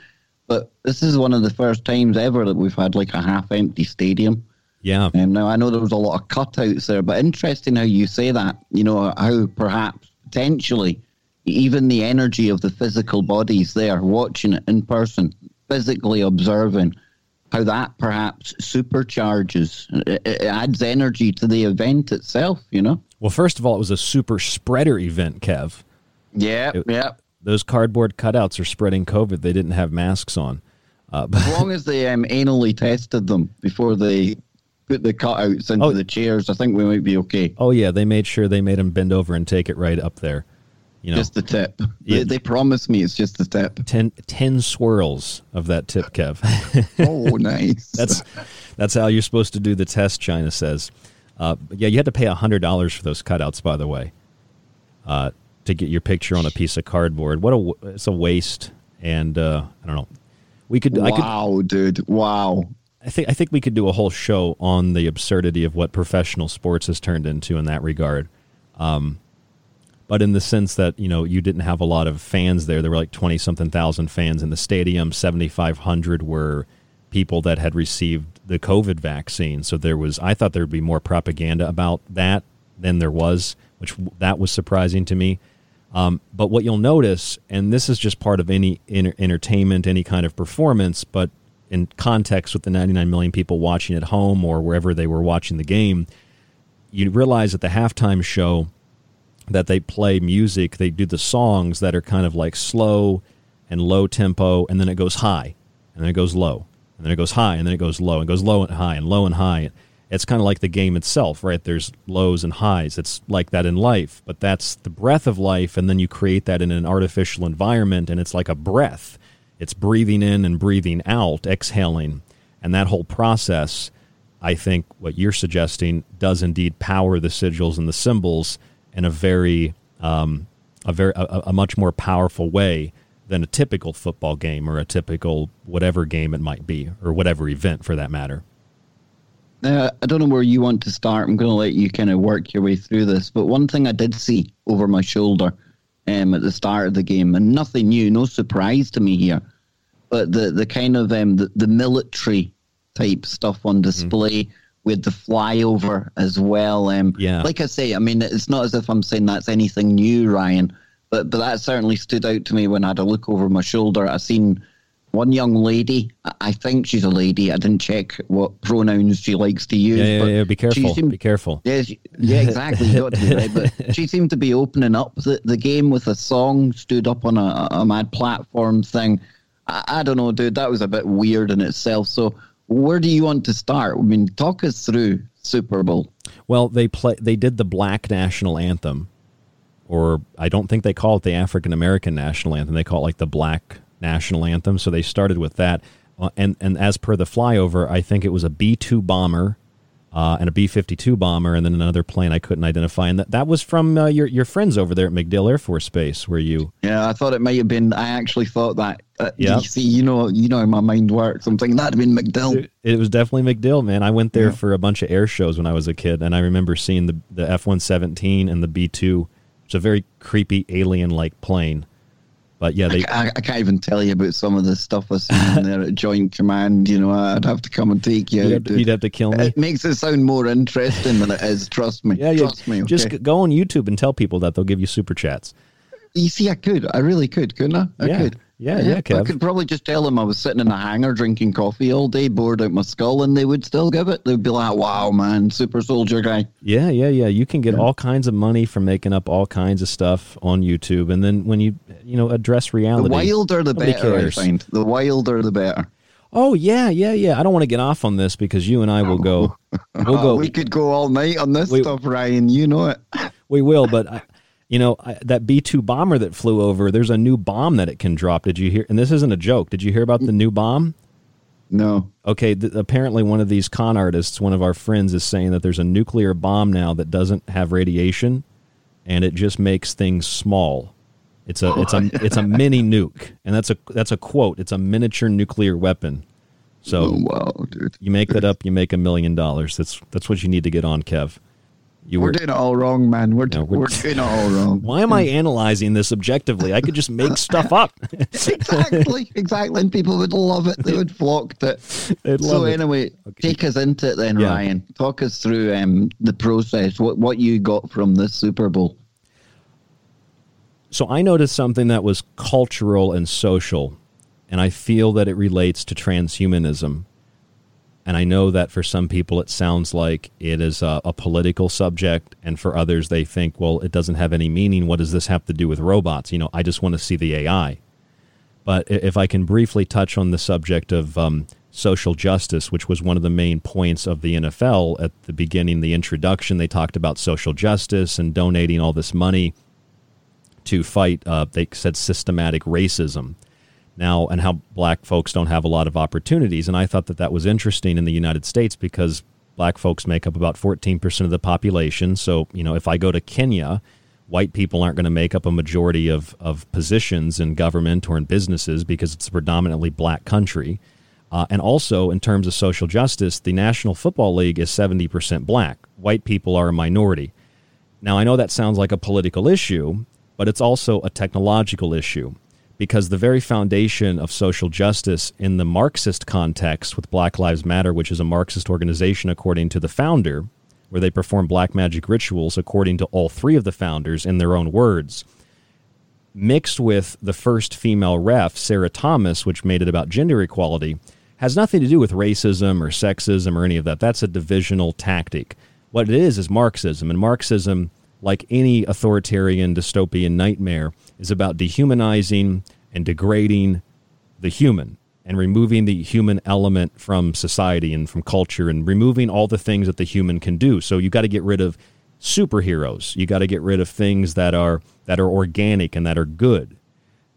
But this is one of the first times ever that we've had like a half empty stadium. Yeah. Um, now I know there was a lot of cutouts there, but interesting how you say that. You know how perhaps potentially even the energy of the physical bodies there, watching it in person, physically observing how that perhaps supercharges, it, it adds energy to the event itself. You know. Well, first of all, it was a super spreader event, Kev. Yeah. Yeah. Those cardboard cutouts are spreading COVID. They didn't have masks on. Uh, as long as they um, anally tested them before they put the cutouts into Oh. the chairs, I think we might be okay. Oh yeah, they made sure they made them bend over and take it right up there. You know, Just the tip. Yeah. They, they promised me it's just the tip. 10, 10 swirls of that tip, Kev. oh, nice. that's that's how you're supposed to do the test. China says. Uh, yeah, you had to pay hundred dollars for those cutouts, by the way, uh, to get your picture on a piece of cardboard. What a it's a waste, and uh, I don't know. We could. I could. Wow, dude. Wow. I think I think we could do a whole show on the absurdity of what professional sports has turned into in that regard. Um, but in the sense that you know you didn't have a lot of fans there, there were like twenty something thousand fans in the stadium. Seventy five hundred were people that had received the COVID vaccine. So there was. I thought there would be more propaganda about that than there was, which that was surprising to me. Um, but what you'll notice, and this is just part of any enter- entertainment, any kind of performance, but in context with the 99 million people watching at home or wherever they were watching the game, you realize at the halftime show that they play music, they do the songs that are kind of like slow and low tempo, and then it goes high, and then it goes low, and then it goes high, and then it goes low, and goes low and high, and low and high. It's kind of like the game itself, right? There's lows and highs. It's like that in life, but that's the breath of life, and then you create that in an artificial environment, and it's like a breath. It's breathing in and breathing out, exhaling, and that whole process. I think what you're suggesting does indeed power the sigils and the symbols in a very, um, a very, a, a much more powerful way than a typical football game or a typical whatever game it might be or whatever event for that matter. Uh, I don't know where you want to start. I'm going to let you kind of work your way through this. But one thing I did see over my shoulder um, at the start of the game, and nothing new, no surprise to me here, but the, the kind of um, the, the military type stuff on display with the flyover as well. Um, Yeah. Like I say, I mean, it's not as if I'm saying that's anything new, Ryan, but, but that certainly stood out to me when I had a look over my shoulder. I seen one young lady. I- think she's a lady. I didn't check what pronouns she likes to use. Yeah, yeah, yeah. Be careful. seemed- Be careful. yeah, she- yeah, exactly. You got to be right. But she seemed to be opening up the, the game with a song, stood up on a, a mad platform thing. I, I don't know, dude. That was a bit weird in itself. So, where do you want to start? I mean, talk us through Super Bowl. Well, they play. They did the black national anthem, or I don't think they call it the African American national anthem. They call it like the black national anthem. So they started with that, uh, and and as per the flyover, I think it was a B two bomber. Uh, and a B fifty two bomber, and then another plane I couldn't identify, and that, that was from uh, your your friends over there at MacDill Air Force Base, where you Yeah, I thought it might have been. I actually thought that. Uh. You see, you know, you know how my mind works. I'm thinking that'd have been MacDill. It was definitely MacDill, man. I went there Yeah. for a bunch of air shows when I was a kid, and I remember seeing the the F one seventeen and the B two. It's a very creepy alien like plane. But yeah, they I, I can't even tell you about some of the stuff I seen there at Joint Command. You know, I'd have to come and take you you'd out. have, to, dude. you'd have to kill me. It makes it sound more interesting than it is. Trust me. Yeah. Trust me. Just okay? g- go on YouTube and tell people that they'll give you super chats. You see, I could. I really could, couldn't I? I Yeah. could. Yeah, yeah, I could probably just tell them I was sitting in a hangar drinking coffee all day, bored out my skull, and they would still give it. They'd be like, "Wow, man, super soldier guy." Yeah, yeah, yeah. You can get all kinds of money from making up all kinds of stuff on YouTube, and then when you you know address reality. The wilder, the better. cares. I find the wilder, the better. Oh yeah, yeah, yeah. I don't want to get off on this because you and I will go. We'll go. we could go all night on this We- stuff, Ryan. You know it. We will, but I, you know I, that B two bomber that flew over. There's a new bomb that it can drop. Did you hear? And this isn't a joke. Did you hear about the new bomb? No. Okay, th- apparently one of these con artists, one of our friends, is saying that there's a nuclear bomb now that doesn't have radiation, and it just makes things small. It's a it's a it's a mini nuke, and that's a that's a quote. It's a miniature nuclear weapon. So Oh, wow, dude. you make that up, you make a million dollars. That's that's what you need to get on, Kev. You We're were doing it all wrong, man. We're, No, we're- we're doing it all wrong. Why am I analyzing this objectively? I could just make stuff up. exactly, exactly. And people would love it. They would flock to it. So it. anyway, take us into it then, Yeah. Ryan. Talk us through um, the process. What what you got from this Super Bowl? So I noticed something that was cultural and social, and I feel that it relates to transhumanism. And I know that for some people it sounds like it is a, a political subject, and for others they think, well, it doesn't have any meaning. What does this have to do with robots? You know, I just want to see the AI. But if I can briefly touch on the subject of um, social justice, which was one of the main points of the NFL at the beginning, the introduction. They talked about social justice and donating all this money to fight, uh, they said, systematic racism. Now, and how black folks don't have a lot of opportunities. And I thought that that was interesting in the United States because black folks make up about 14% of the population. So, you know, if I go to Kenya, white people aren't going to make up a majority of, of positions in government or in businesses because it's a predominantly black country. Uh, and also, in terms of social justice, the National Football League is 70% black. White people are a minority. Now, I know that sounds like a political issue, but it's also a technological issue because the very foundation of social justice in the Marxist context with Black Lives Matter, which is a Marxist organization according to the founder, where they perform black magic rituals according to all three of the founders in their own words mixed with the first female ref, Sarah Thomas, which made it about gender equality, has nothing to do with racism or sexism or any of that. That's a divisional tactic. What it is is Marxism, and Marxism, like any authoritarian dystopian nightmare, is about dehumanizing and degrading the human and removing the human element from society and from culture and removing all the things that the human can do. So you got to get rid of superheroes. You got to get rid of things that are that are organic and that are good.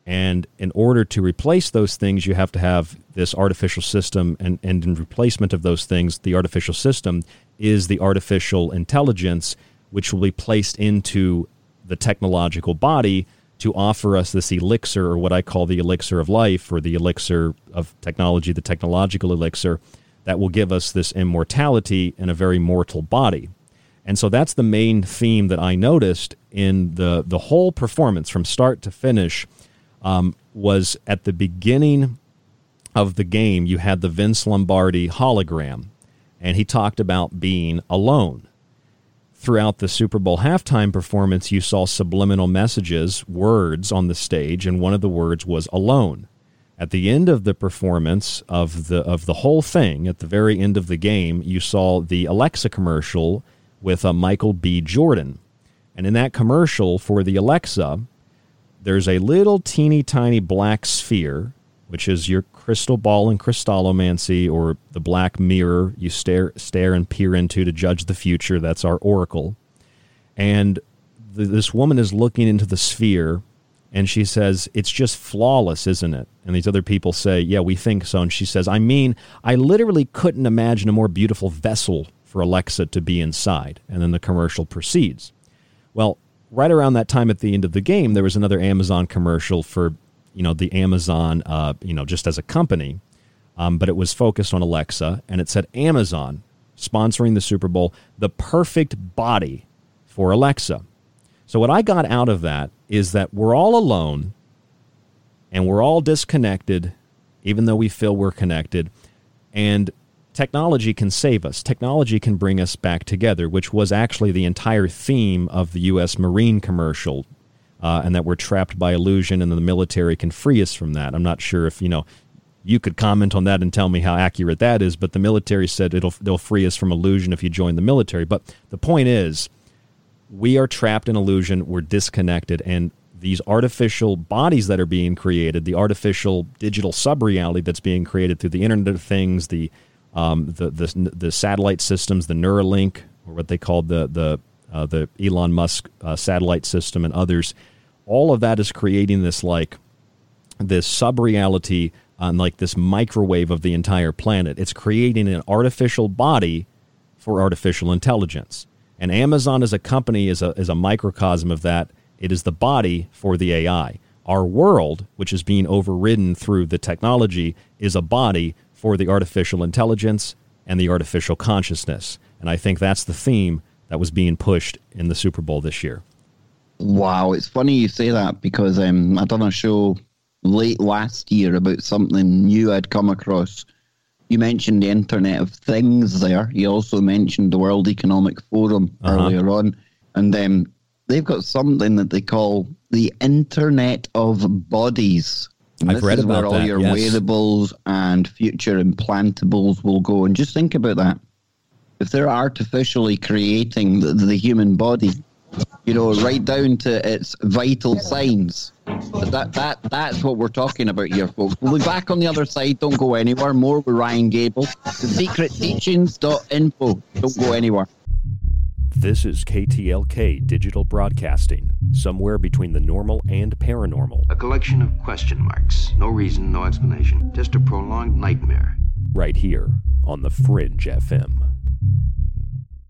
And in order to replace those things, you have to have this artificial system. And, and in replacement of those things, the artificial system is the artificial intelligence, which will be placed into the technological body to offer us this elixir, or what I call the elixir of life, or the elixir of technology, the technological elixir, that will give us this immortality in a very mortal body. And so that's the main theme that I noticed in the, the whole performance from start to finish um, was at the beginning of the game, you had the Vince Lombardi hologram, and he talked about being alone. Throughout the Super Bowl halftime performance, you saw subliminal messages, words on the stage, and one of the words was alone. At the end of the performance of the of the whole thing, at the very end of the game, you saw the Alexa commercial with a uh, Michael B. Jordan. And in that commercial for the Alexa, there's a little teeny tiny black sphere, which is your crystal ball and crystallomancy, or the black mirror you stare, stare and peer into to judge the future. That's our oracle. And this woman is looking into the sphere and she says, It's just flawless, isn't it? And these other people say, Yeah, we think so. And she says, I mean, I literally couldn't imagine a more beautiful vessel for Alexa to be inside. And then the commercial proceeds. Well, right around that time at the end of the game, there was another Amazon commercial for, you know, the Amazon, uh, you know, just as a company. Um, but it was focused on Alexa, and it said Amazon sponsoring the Super Bowl, the perfect body for Alexa. So what I got out of that is that we're all alone and we're all disconnected, even though we feel we're connected. And technology can save us. Technology can bring us back together, which was actually the entire theme of the U.S. Marine commercial, uh, and that we're trapped by illusion, and the military can free us from that. I'm not sure if you know. You could comment on that and tell me how accurate that is, but the military said it'll they'll free us from illusion if you join the military. But the point is, we are trapped in illusion. We're disconnected, and these artificial bodies that are being created, the artificial digital sub reality that's being created through the Internet of Things, the um, the, the the satellite systems, the Neuralink, or what they called the the uh, the Elon Musk uh, satellite system, and others. All of that is creating this like this sub reality on like this microwave of the entire planet. It's creating an artificial body for artificial intelligence. And Amazon as a company is a, is a microcosm of that. It is the body for the AI. Our world, which is being overridden through the technology, is a body for the artificial intelligence and the artificial consciousness. And I think that's the theme that was being pushed in the Super Bowl this year. Wow, it's funny you say that because um, I done a show late last year about something new I'd come across. You mentioned the Internet of Things there. You also mentioned the World Economic Forum uh-huh. earlier on. And um, they've got something that they call the Internet of Bodies. And I've read about where all that, your yes. wearables and future implantables will go. And just think about that. If they're artificially creating the, the human body, You know, right down to its vital signs. That that that's what we're talking about here, folks. We'll be back on the other side. Don't go anywhere. More with Ryan Gable. The secretteachings.info. Don't go anywhere. This is KTLK Digital Broadcasting, somewhere between the normal and paranormal. A collection of question marks. No reason, no explanation. Just a prolonged nightmare. Right here on the Fringe FM.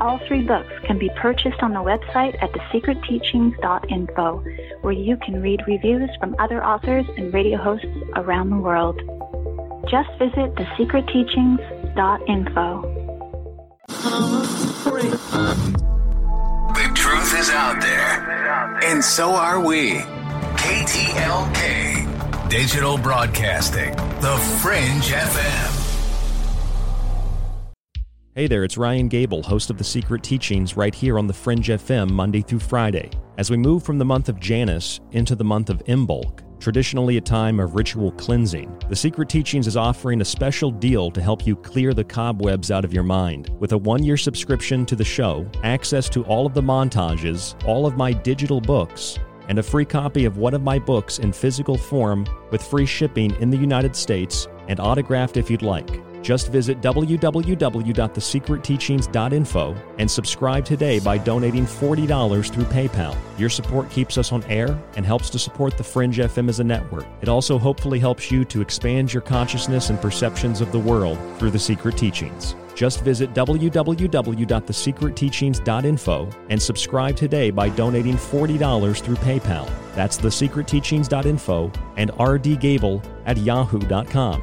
All three books can be purchased on the website at thesecretteachings.info, where you can read reviews from other authors and radio hosts around the world. Just visit thesecretteachings.info. The truth is out there, and so are we. KTLK Digital Broadcasting, The Fringe FM. Hey there, it's Ryan Gable, host of The Secret Teachings, right here on The Fringe FM, Monday through Friday. As we move from the month of Janus into the month of Imbolc, traditionally a time of ritual cleansing, The Secret Teachings is offering a special deal to help you clear the cobwebs out of your mind. With a one year subscription to the show, access to all of the montages, all of my digital books, and a free copy of one of my books in physical form with free shipping in the United States and autographed if you'd like. Just visit www.thesecretteachings.info and subscribe today by donating $40 through PayPal. Your support keeps us on air and helps to support the Fringe FM as a network. It also hopefully helps you to expand your consciousness and perceptions of the world through the Secret Teachings. Just visit www.thesecretteachings.info and subscribe today by donating $40 through PayPal. That's thesecretteachings.info and rdgable at yahoo.com.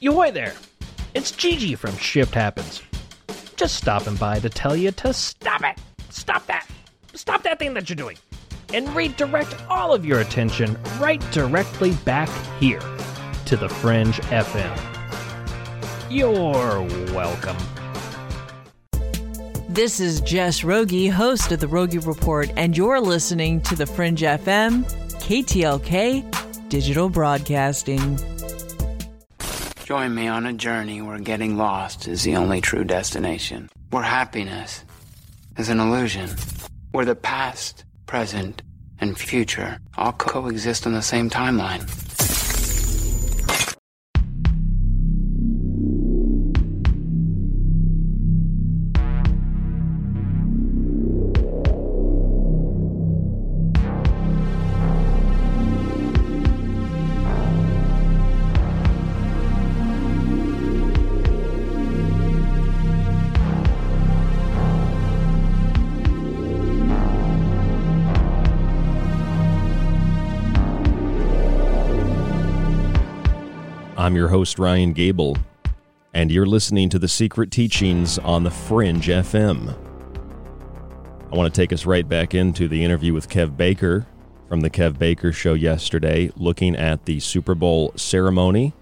Yoy there! It's Gigi from Shift Happens. Just stopping by to tell you to stop it! Stop that! Stop that thing that you're doing! And redirect all of your attention right directly back here to the Fringe FM. You're welcome. This is Jess Rogie, host of the Rogie Report, and you're listening to the Fringe FM, KTLK, Digital Broadcasting. Join me on a journey where getting lost is the only true destination. Where happiness is an illusion. Where the past, present, and future all coexist on the same timeline. I'm your host, Ryan Gable, and you're listening to The Secret Teachings on the Fringe FM. I want to take us right back into the interview with Kev Baker from the Kev Baker Show yesterday, looking at the Super Bowl ceremony,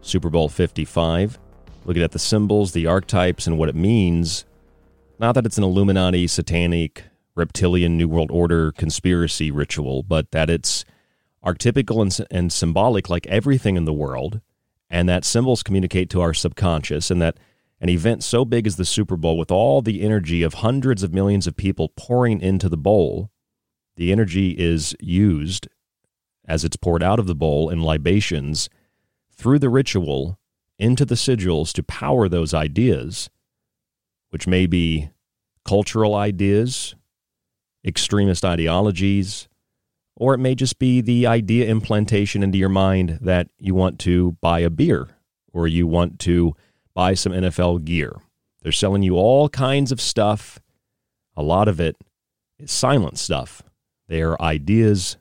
Super Bowl 55, looking at the symbols, the archetypes, and what it means. Not that it's an Illuminati, satanic, reptilian New World Order conspiracy ritual, but that it's archetypical and, and symbolic like everything in the world, and that symbols communicate to our subconscious, and that an event so big as the Super Bowl, with all the energy of hundreds of millions of people pouring into the bowl, the energy is used as it's poured out of the bowl in libations through the ritual into the sigils to power those ideas, which may be cultural ideas, extremist ideologies, or it may just be the idea implantation into your mind that you want to buy a beer or you want to buy some NFL gear. They're selling you all kinds of stuff. A lot of it is silent stuff. They are ideas,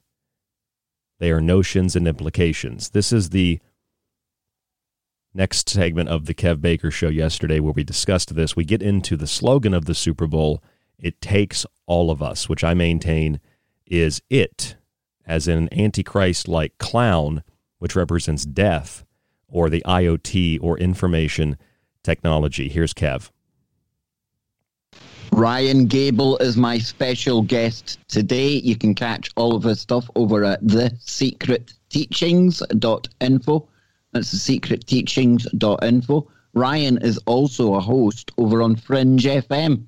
they are notions and implications. This is the next segment of the Kev Baker show yesterday where we discussed this. We get into the slogan of the Super Bowl it takes all of us, which I maintain is it, as an antichrist like clown, which represents death, or the IoT or information technology. Here's Kev. Ryan Gable is my special guest today. You can catch all of his stuff over at thesecretteachings.info. That's thesecretteachings.info. Ryan is also a host over on Fringe FM.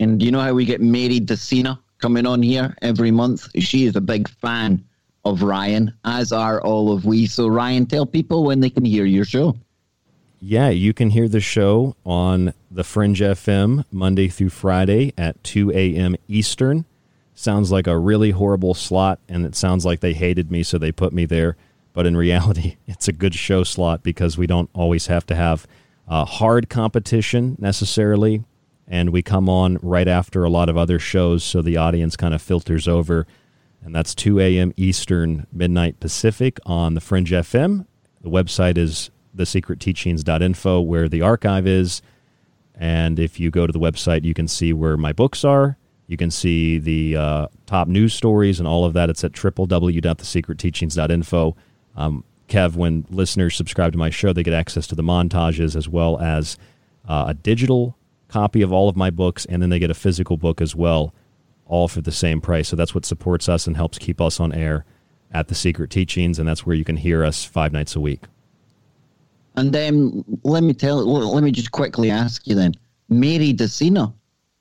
And you know how we get Mary DeCina coming on here every month? She is a big fan of Ryan, as are all of we. So, Ryan, tell people when they can hear your show. Yeah, you can hear the show on the Fringe FM Monday through Friday at 2 a.m. Eastern. Sounds like a really horrible slot, and it sounds like they hated me, so they put me there. But in reality, it's a good show slot because we don't always have to have uh, hard competition necessarily and we come on right after a lot of other shows, so the audience kind of filters over. And that's 2 a.m. Eastern, midnight Pacific on the Fringe FM. The website is thesecretteachings.info, where the archive is. And if you go to the website, you can see where my books are. You can see the uh, top news stories and all of that. It's at www.thesecretteachings.info. Um, Kev, when listeners subscribe to my show, they get access to the montages as well as uh, a digital copy of all of my books, and then they get a physical book as well, all for the same price. So that's what supports us and helps keep us on air at the Secret Teachings, and that's where you can hear us five nights a week. And um, let me tell, let me just quickly ask you then, Mary DeCina.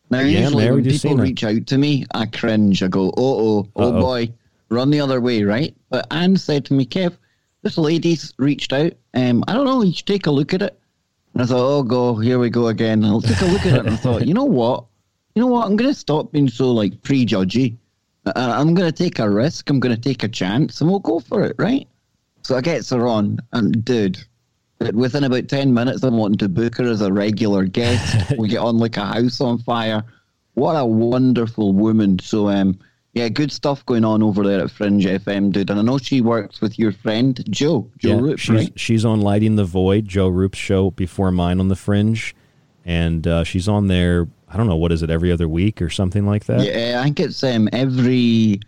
Now, yeah, usually Mary when DeCina. people reach out to me, I cringe. I go, oh, oh, oh boy, run the other way, right? But Anne said to me, Kev, this lady's reached out. Um, I don't know, you should take a look at it. And I thought, oh, go, here we go again. I'll take a look at it. And I thought, you know what? You know what? I'm going to stop being so like prejudgy. I'm going to take a risk. I'm going to take a chance and we'll go for it, right? So I get her on, and dude, within about 10 minutes, I'm wanting to book her as a regular guest. we get on like a house on fire. What a wonderful woman. So, um, yeah, good stuff going on over there at Fringe FM, dude. And I know she works with your friend Joe, Joe yeah, Rupe, she's, right? She's on Lighting the Void, Joe Rupe's show before mine on the Fringe, and uh, she's on there. I don't know what is it every other week or something like that. Yeah, I think it's um every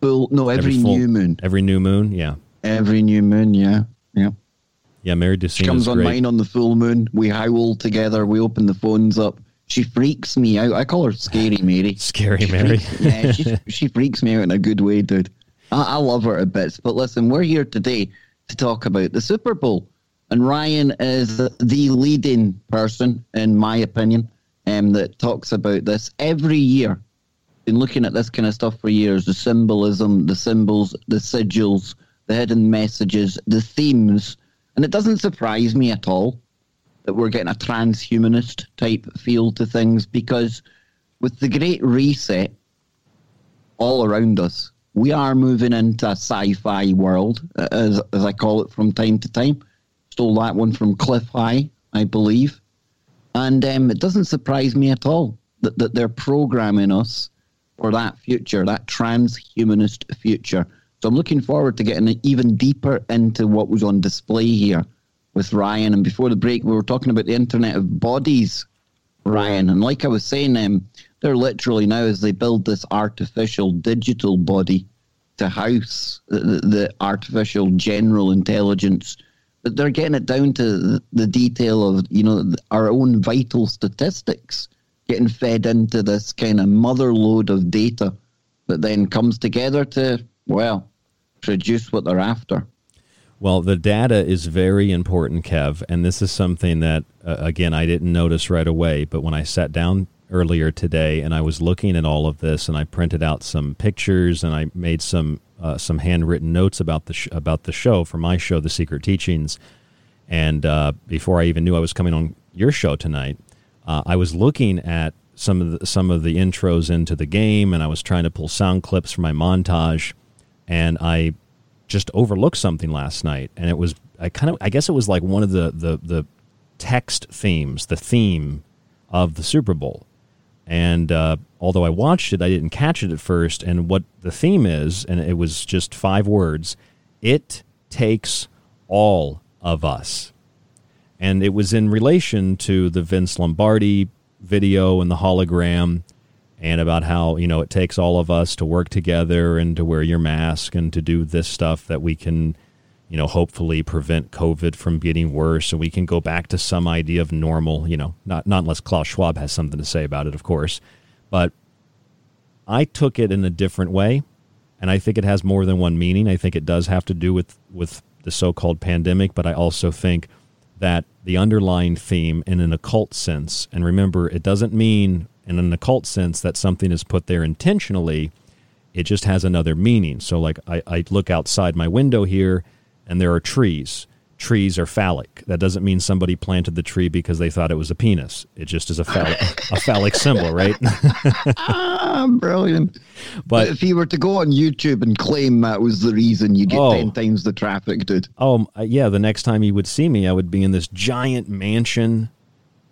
full no every, every full, new moon. Every new moon, yeah. Every new moon, yeah, yeah. Yeah, Mary DeCina. She comes on great. mine on the full moon. We howl together. We open the phones up she freaks me out. I call her Scary Mary. Scary Mary. yeah, she, she freaks me out in a good way, dude. I, I love her a bit. But listen, we're here today to talk about the Super Bowl. And Ryan is the leading person, in my opinion, um, that talks about this every year. Been looking at this kind of stuff for years the symbolism, the symbols, the sigils, the hidden messages, the themes. And it doesn't surprise me at all that we're getting a transhumanist type feel to things because with the Great Reset all around us, we are moving into a sci-fi world, as as I call it from time to time. Stole that one from Cliff High, I believe, and um, it doesn't surprise me at all that that they're programming us for that future, that transhumanist future. So I'm looking forward to getting even deeper into what was on display here with Ryan, and before the break, we were talking about the Internet of Bodies, Ryan. And like I was saying, um, they're literally now, as they build this artificial digital body to house the, the artificial general intelligence, that they're getting it down to the, the detail of, you know, our own vital statistics getting fed into this kind of mother load of data that then comes together to, well, produce what they're after. Well, the data is very important, Kev, and this is something that, uh, again, I didn't notice right away. But when I sat down earlier today and I was looking at all of this, and I printed out some pictures and I made some uh, some handwritten notes about the sh- about the show for my show, The Secret Teachings. And uh, before I even knew I was coming on your show tonight, uh, I was looking at some of the, some of the intros into the game, and I was trying to pull sound clips for my montage, and I just overlooked something last night, and it was I kind of I guess it was like one of the the the text themes, the theme of the Super Bowl. And uh, although I watched it, I didn't catch it at first. And what the theme is, and it was just five words it takes all of us. And it was in relation to the Vince Lombardi video and the hologram and about how you know it takes all of us to work together and to wear your mask and to do this stuff that we can you know hopefully prevent covid from getting worse. And we can go back to some idea of normal you know not not unless klaus schwab has something to say about it of course. But i took it in a different way and i think it has more than one meaning. I think it does have to do with with the so-called pandemic but i also think that the underlying theme in an occult sense and remember it doesn't mean in an occult sense that something is put there intentionally. It just has another meaning. So, like, I, I look outside my window here and there are trees. Trees are phallic. That doesn't mean somebody planted the tree because they thought it was a penis. It just is a phallic, a phallic symbol, right? ah, brilliant. But if you were to go on YouTube and claim that was the reason, you get Oh. 10 times the traffic, dude. Oh, uh, yeah. The next time you would see me, I would be in this giant mansion.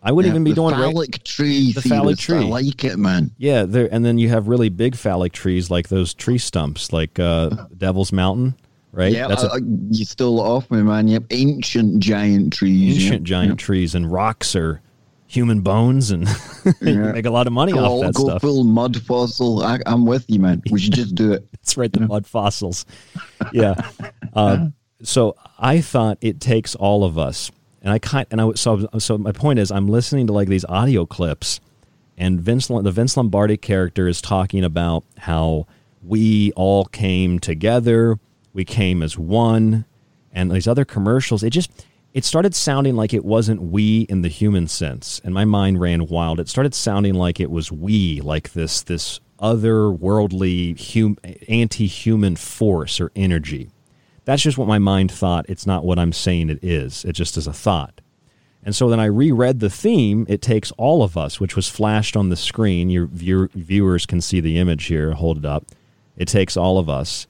I wouldn't Yeah, even be doing phallic tree The phallic theorist, I like it, man. Yeah, there, and then you have really big phallic trees like those tree stumps, like uh, Devil's Mountain, right? Yeah, That's I- a, I- you stole it off me, man. You have ancient giant trees. ancient yep. giant trees, and rocks are human bones, and you Yeah. make a lot of money go, off that go stuff. full mud fossil. I, I'm with you, man. We should just do it. That's right, the mud fossils. Yeah. Uh, so I thought it takes all of us, and I kind and I so so my point is I'm listening to like these audio clips, and Vince the Vince Lombardi character is talking about how we all came together, we came as one, and these other commercials. It just it started sounding like it wasn't we in the human sense, and my mind ran wild. It started sounding like it was we, like this this otherworldly, hum- anti-human force or energy. That's just what my mind thought. It's not what I'm saying it is. It just is a thought. And so then I reread the theme, It Takes All of Us, which was flashed on the screen. Your view- viewers can see the image here. Hold it up. It Takes All of Us.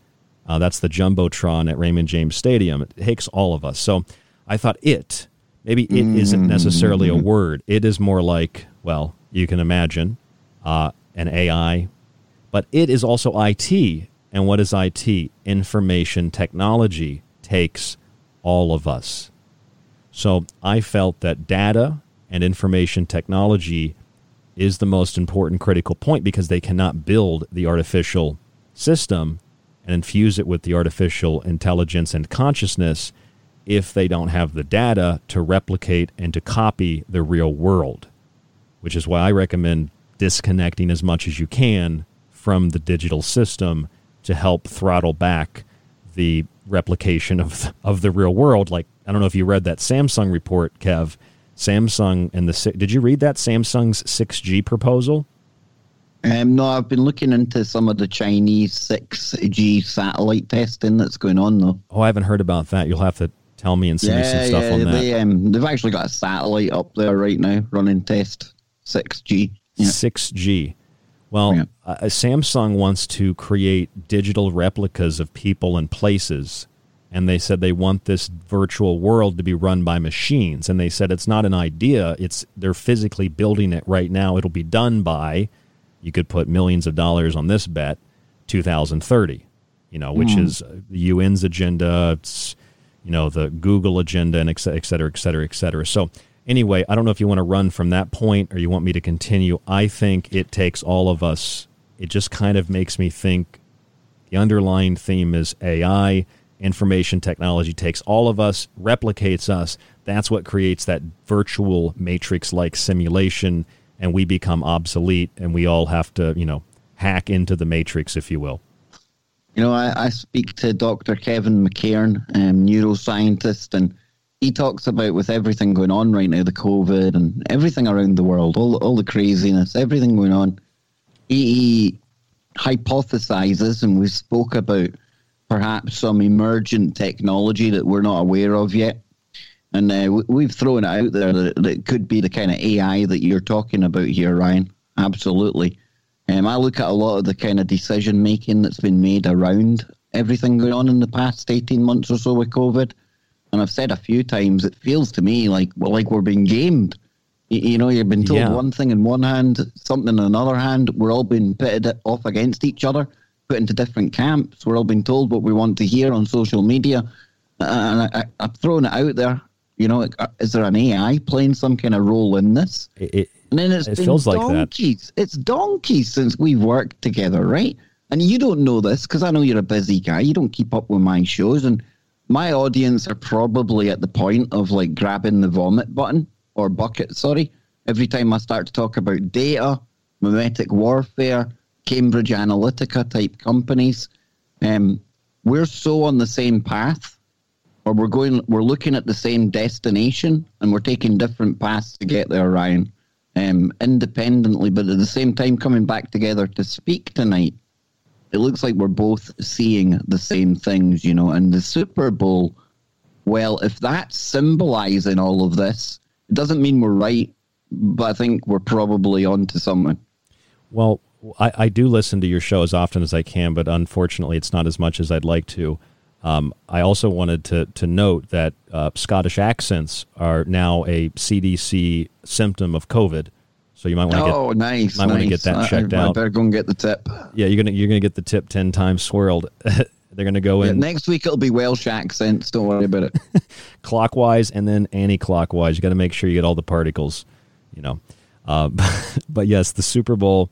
Uh, that's the Jumbotron at Raymond James Stadium. It takes all of us. So I thought it, maybe it isn't necessarily a word. It is more like, well, you can imagine uh, an AI, but it is also IT. And what is IT? Information technology takes all of us. So I felt that data and information technology is the most important critical point because they cannot build the artificial system and infuse it with the artificial intelligence and consciousness if they don't have the data to replicate and to copy the real world, which is why I recommend disconnecting as much as you can from the digital system to help throttle back the replication of of the real world. Like I don't know if you read that Samsung report, Kev. Samsung and the did you read that Samsung's 6G proposal? Um, no, I've been looking into some of the Chinese 6G satellite testing that's going on, though. Oh, I haven't heard about that. You'll have to tell me and send me some stuff on that. They, um, they've actually got a satellite up there right now running test 6G. 6G. Well, uh, Samsung wants to create digital replicas of people and places. And they said they want this virtual world to be run by machines. And they said it's not an idea, it's they're physically building it right now. It'll be done by you could put millions of dollars on this bet 2030, you know, which Hmm. is the UN's agenda, it's you know, the Google agenda and et cetera, et cetera, et cetera. So anyway, I don't know if you want to run from that point or you want me to continue. I think it takes all of us. It just kind of makes me think the underlying theme is AI, information technology takes all of us, replicates us. That's what creates that virtual matrix like simulation and we become obsolete and we all have to, you know, hack into the matrix, if you will. You know, I, I speak to Dr. Kevin McCairn, um, neuroscientist, and he talks about with everything going on right now, the COVID and everything around the world, all, all the craziness, everything going on. He, he hypothesizes, and we spoke about perhaps some emergent technology that we're not aware of yet. And uh, we've thrown it out there that, that it could be the kind of AI that you're talking about here, Ryan. Absolutely. Um, I look at a lot of the kind of decision making that's been made around everything going on in the past 18 months or so with COVID. And I've said a few times, it feels to me like well, like we're being gamed. You, you know, you've been told yeah. one thing in one hand, something in another hand. We're all being pitted off against each other, put into different camps. We're all being told what we want to hear on social media. And I, I, I've thrown it out there. You know, uh, is there an AI playing some kind of role in this? It, it, and then it's it been feels donkeys. like that. It's donkeys since we've worked together, right? And you don't know this because I know you're a busy guy. You don't keep up with my shows, and my audience are probably at the point of like grabbing the vomit button or bucket. Sorry, every time I start to talk about data, mimetic warfare, Cambridge Analytica type companies, um, we're so on the same path, or we're going, we're looking at the same destination, and we're taking different paths to get there, Ryan um, independently, but at the same time coming back together to speak tonight. It looks like we're both seeing the same things, you know. And the Super Bowl, well, if that's symbolizing all of this, it doesn't mean we're right, but I think we're probably onto something. Well, I, I do listen to your show as often as I can, but unfortunately, it's not as much as I'd like to. Um, I also wanted to to note that uh, Scottish accents are now a CDC symptom of COVID. So you might want to get oh nice, might nice. want to get that checked I, I out. better go and get the tip. Yeah, you're gonna you're gonna get the tip ten times swirled. They're gonna go Yeah, in next week it'll be Welsh accents. Don't worry about it. clockwise and then anti-clockwise. You got to make sure you get all the particles. You know, uh, but yes, the Super Bowl.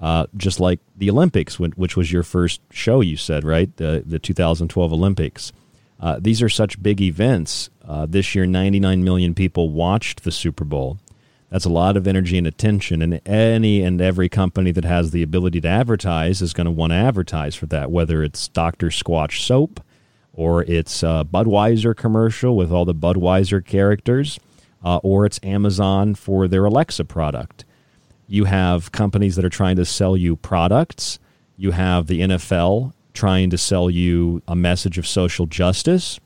Uh, just like the Olympics, which was your first show, you said, right? The, the 2012 Olympics. Uh, these are such big events. Uh, this year, 99 million people watched the Super Bowl. That's a lot of energy and attention, and any and every company that has the ability to advertise is going to want to advertise for that, whether it's Dr. Squatch soap or it's a Budweiser commercial with all the Budweiser characters, uh, or it's Amazon for their Alexa product. You have companies that are trying to sell you products. You have the NFL trying to sell you a message of social justice.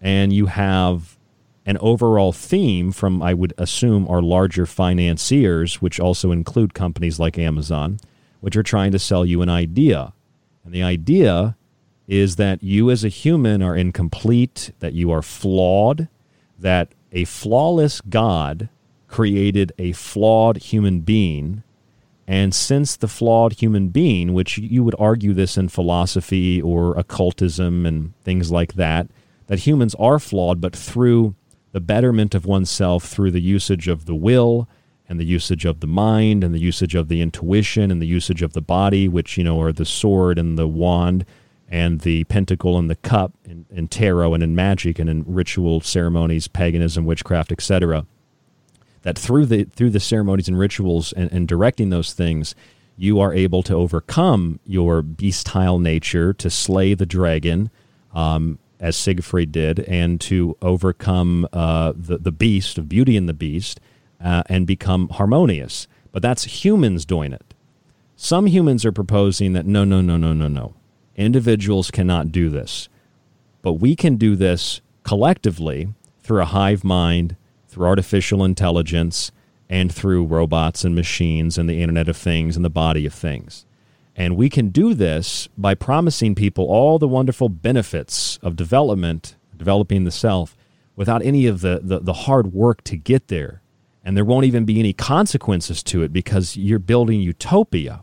And you have an overall theme from, I would assume, our larger financiers, which also include companies like Amazon, which are trying to sell you an idea. And the idea is that you as a human are incomplete, that you are flawed, that a flawless God created a flawed human being. And since the flawed human being, which you would argue this in philosophy or occultism and things like that, that humans are flawed, but through the betterment of oneself, through the usage of the will and the usage of the mind and the usage of the intuition and the usage of the body, which, you know, are the sword and the wand and the pentacle and the cup in, in tarot and in magic and in ritual ceremonies, paganism, witchcraft, etc that through the through the ceremonies and rituals and, and directing those things, you are able to overcome your beastile nature, to slay the dragon, um, as Siegfried did, and to overcome uh, the the beast of Beauty and the Beast, uh, and become harmonious. But that's humans doing it. Some humans are proposing that no, no, no, no, no, no. Individuals cannot do this, but we can do this collectively through a hive mind through artificial intelligence and through robots and machines and the Internet of Things and the body of things. And we can do this by promising people all the wonderful benefits of development, developing the self, without any of the, the, the hard work to get there. And there won't even be any consequences to it because you're building utopia.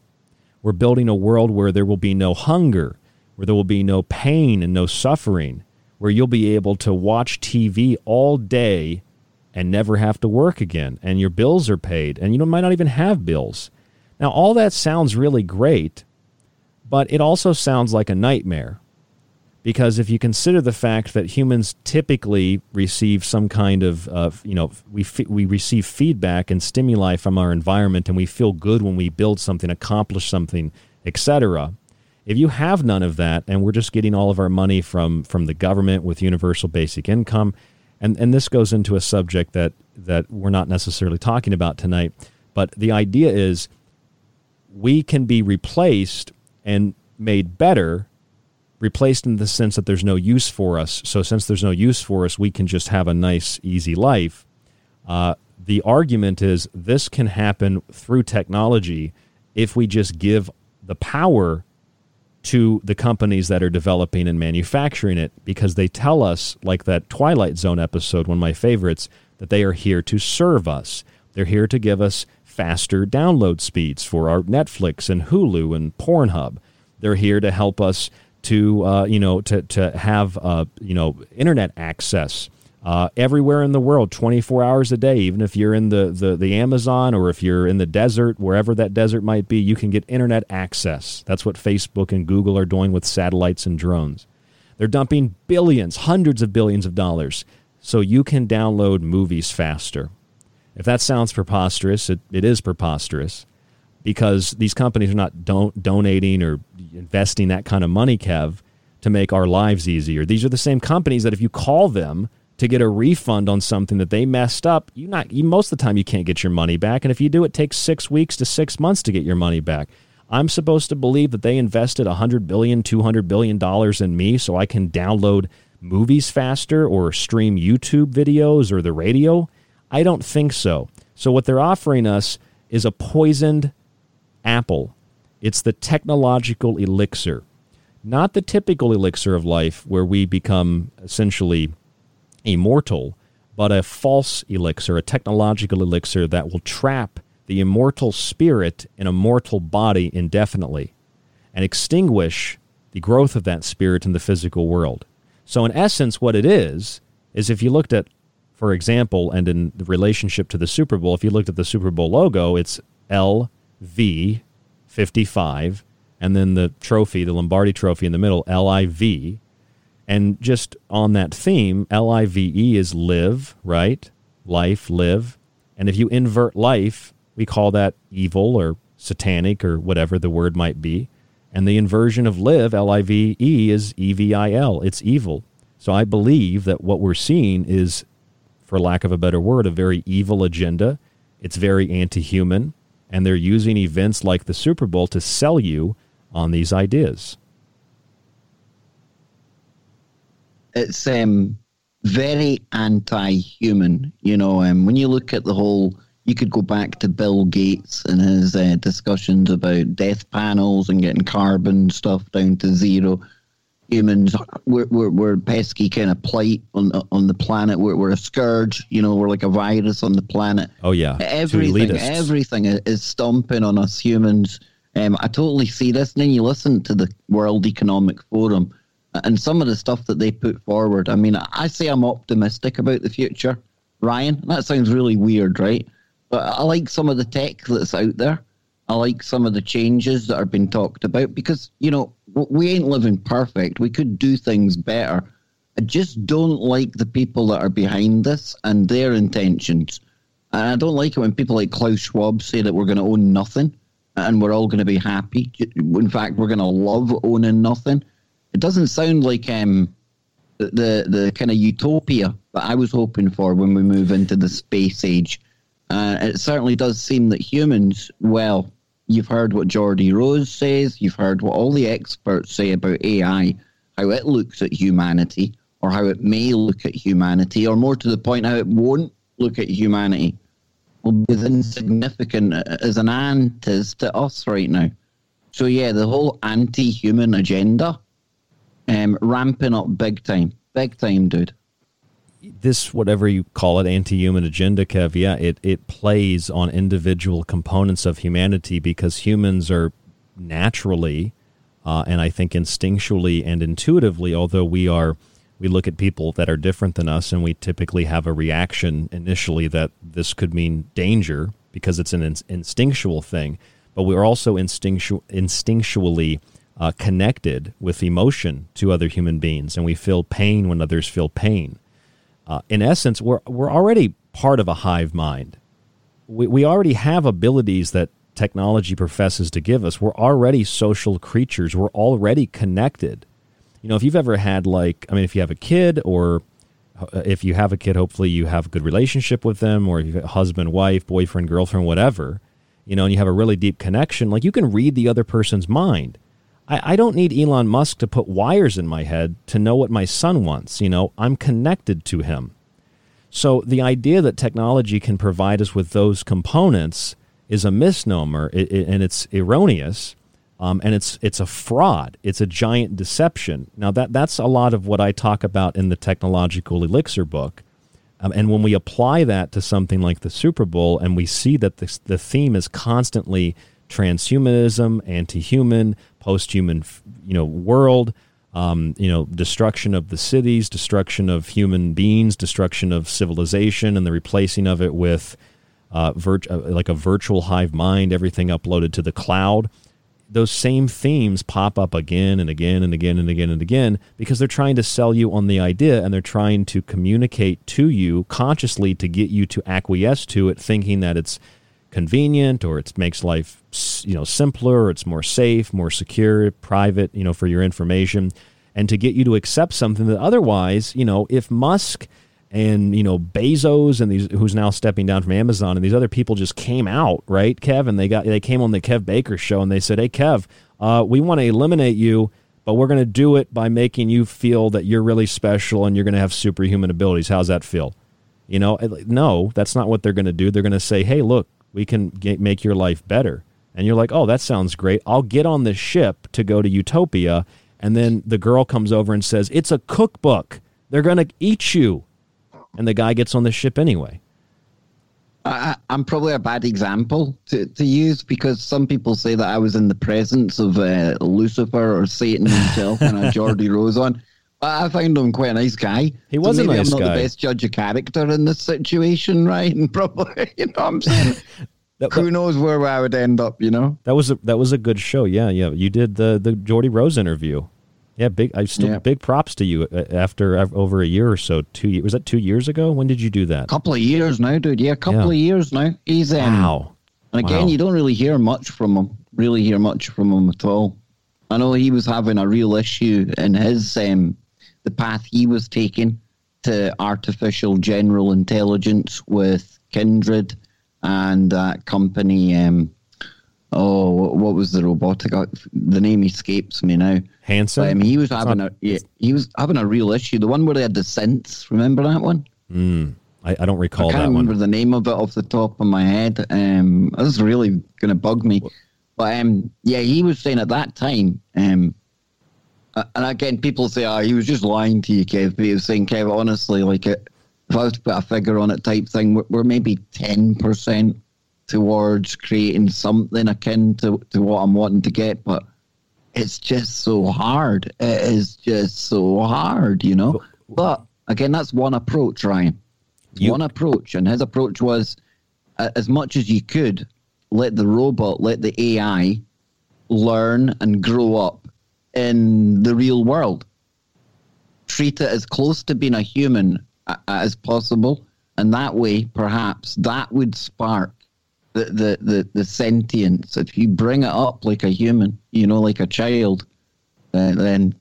We're building a world where there will be no hunger, where there will be no pain and no suffering, where you'll be able to watch TV all day and never have to work again, and your bills are paid, and you might not even have bills. Now, all that sounds really great, but it also sounds like a nightmare because if you consider the fact that humans typically receive some kind of, uh, you know, we, f- we receive feedback and stimuli from our environment and we feel good when we build something, accomplish something, etc. If you have none of that and we're just getting all of our money from, from the government with universal basic income, and, and this goes into a subject that, that we're not necessarily talking about tonight, but the idea is we can be replaced and made better replaced in the sense that there's no use for us. So, since there's no use for us, we can just have a nice, easy life. Uh, the argument is this can happen through technology if we just give the power to the companies that are developing and manufacturing it because they tell us, like that Twilight Zone episode, one of my favorites, that they are here to serve us. They're here to give us faster download speeds for our Netflix and Hulu and Pornhub. They're here to help us to uh, you know to to have uh, you know internet access uh, everywhere in the world, 24 hours a day. Even if you're in the, the the Amazon or if you're in the desert, wherever that desert might be, you can get internet access. That's what Facebook and Google are doing with satellites and drones. They're dumping billions, hundreds of billions of dollars, so you can download movies faster. If that sounds preposterous, it, it is preposterous because these companies are not don- donating or investing that kind of money, Kev, to make our lives easier. These are the same companies that if you call them to get a refund on something that they messed up, you not you, most of the time you can't get your money back, and if you do, it takes six weeks to six months to get your money back. I'm supposed to believe that they invested 100 billion, 200 billion dollars in me so I can download movies faster or stream YouTube videos or the radio. I don't think so. So what they're offering us is a poisoned apple it's the technological elixir, not the typical elixir of life where we become essentially immortal, but a false elixir, a technological elixir that will trap the immortal spirit in a mortal body indefinitely and extinguish the growth of that spirit in the physical world. So, in essence, what it is, is if you looked at, for example, and in the relationship to the Super Bowl, if you looked at the Super Bowl logo, it's LV 55, and then the trophy, the Lombardi trophy in the middle, LIV. And just on that theme, LIVE is live, right? Life, live. And if you invert life, we call that evil or satanic or whatever the word might be. And the inversion of live, L I V E, is E V I L. It's evil. So I believe that what we're seeing is, for lack of a better word, a very evil agenda. It's very anti human and they're using events like the Super Bowl to sell you on these ideas. It's um, very anti-human, you know. Um, when you look at the whole, you could go back to Bill Gates and his uh, discussions about death panels and getting carbon stuff down to zero humans we're, we're, we're pesky kind of plight on on the planet. We're, we're a scourge you know we're like a virus on the planet. Oh yeah. Everything everything is stomping on us humans. Um, i totally see this. And then you listen to the world economic forum and some of the stuff that they put forward. I mean i say i'm optimistic about the future ryan. That sounds really weird right? But i like some of the tech that's out there. I like some of the changes that are being talked about because, you know, we ain't living perfect. We could do things better. I just don't like the people that are behind this and their intentions. And I don't like it when people like Klaus Schwab say that we're going to own nothing and we're all going to be happy. In fact, we're going to love owning nothing. It doesn't sound like um, the, the, kind of utopia that I was hoping for when we move into the space age. Uh, it certainly does seem that humans, well, You've heard what Geordie Rose says. You've heard what all the experts say about AI, how it looks at humanity, or how it may look at humanity, or more to the point, how it won't look at humanity. Will be as insignificant as an ant is to us right now. So yeah, the whole anti-human agenda, um, ramping up big time, big time, dude this whatever you call it anti-human agenda kev yeah it, it plays on individual components of humanity because humans are naturally uh, and i think instinctually and intuitively although we are we look at people that are different than us and we typically have a reaction initially that this could mean danger because it's an in- instinctual thing but we're also instinctu- instinctually uh, connected with emotion to other human beings, and we feel pain when others feel pain. Uh, in essence, we're we're already part of a hive mind. We we already have abilities that technology professes to give us. We're already social creatures. We're already connected. You know, if you've ever had like, I mean, if you have a kid or uh, if you have a kid, hopefully you have a good relationship with them, or you have a husband, wife, boyfriend, girlfriend, whatever, you know, and you have a really deep connection, like you can read the other person's mind. I, I don't need Elon Musk to put wires in my head to know what my son wants. You know, I'm connected to him. So the idea that technology can provide us with those components is a misnomer and it's erroneous. Um, and it's it's a fraud. It's a giant deception. Now that that's a lot of what I talk about in the technological elixir book. Um, and when we apply that to something like the Super Bowl, and we see that the theme is constantly transhumanism, anti-human, post-human, you know, world, um, you know, destruction of the cities, destruction of human beings, destruction of civilization, and the replacing of it with uh, virt- uh, like a virtual hive mind, everything uploaded to the cloud. Those same themes pop up again and again and again and again and again because they're trying to sell you on the idea and they're trying to communicate to you consciously to get you to acquiesce to it thinking that it's convenient or it makes life you know simpler or it's more safe more secure private you know for your information. And to get you to accept something that otherwise you know if musk and you know Bezos and these who's now stepping down from Amazon and these other people just came out right Kev? And they got they came on the Kev Baker show and they said hey Kev uh, we want to eliminate you but we're going to do it by making you feel that you're really special and you're going to have superhuman abilities. How's that feel? You know no that's not what they're going to do. They're going to say hey look we can get, make your life better. And you're like oh that sounds great. I'll get on the ship to go to Utopia. And then the girl comes over and says it's a cookbook. They're going to eat you. And the guy gets on the ship anyway. I, am probably a bad example to, to use because some people say that I was in the presence of uh, Lucifer or Satan himself and a Geordie Rose on. I found him quite a nice guy. He was so a nice I'm not guy. the best judge of character in this situation, right? And probably, you know what I'm saying? that, Who knows where I would end up, you know? That was a, that was a good show. Yeah, yeah. You did the the Geordie Rose interview. Yeah, big. I still yeah. big props to you. Uh, after over a year or so, two was that two years ago? When did you do that? A couple of years now, dude. Yeah, a couple yeah. of years now. He's um, wow. And again, wow. you don't really hear much from him. Really hear much from him at all. I know he was having a real issue in his um, the path he was taking to artificial general intelligence with Kindred and that company. Um, oh, what was the robotic? Uh, the name escapes me now. Hanson. But, I mean, he was having not, a yeah, he was having a real issue. The one where they had the synths. Remember that one? Mm, I, I, don't recall I can't remember one. the name of it off the top of my head. Um, this is really going to bug me. But um, yeah, he was saying at that time. Um, and again, people say, "Oh, he was just lying to you, Kev." But he was saying, "Kev, honestly, like it, if I was to put a figure on it, type thing, we're, we're maybe ten percent towards creating something akin to, to what I'm wanting to get, but it's just so hard. It is just so hard, you know. But again, that's one approach, Ryan. You, one approach, and his approach was uh, as much as you could let the robot, let the AI learn and grow up in the real world. Treat it as close to being a human uh, as possible, and that way, perhaps that would spark the, the, the, the sentience, if you bring it up like a human, you know, like a child, then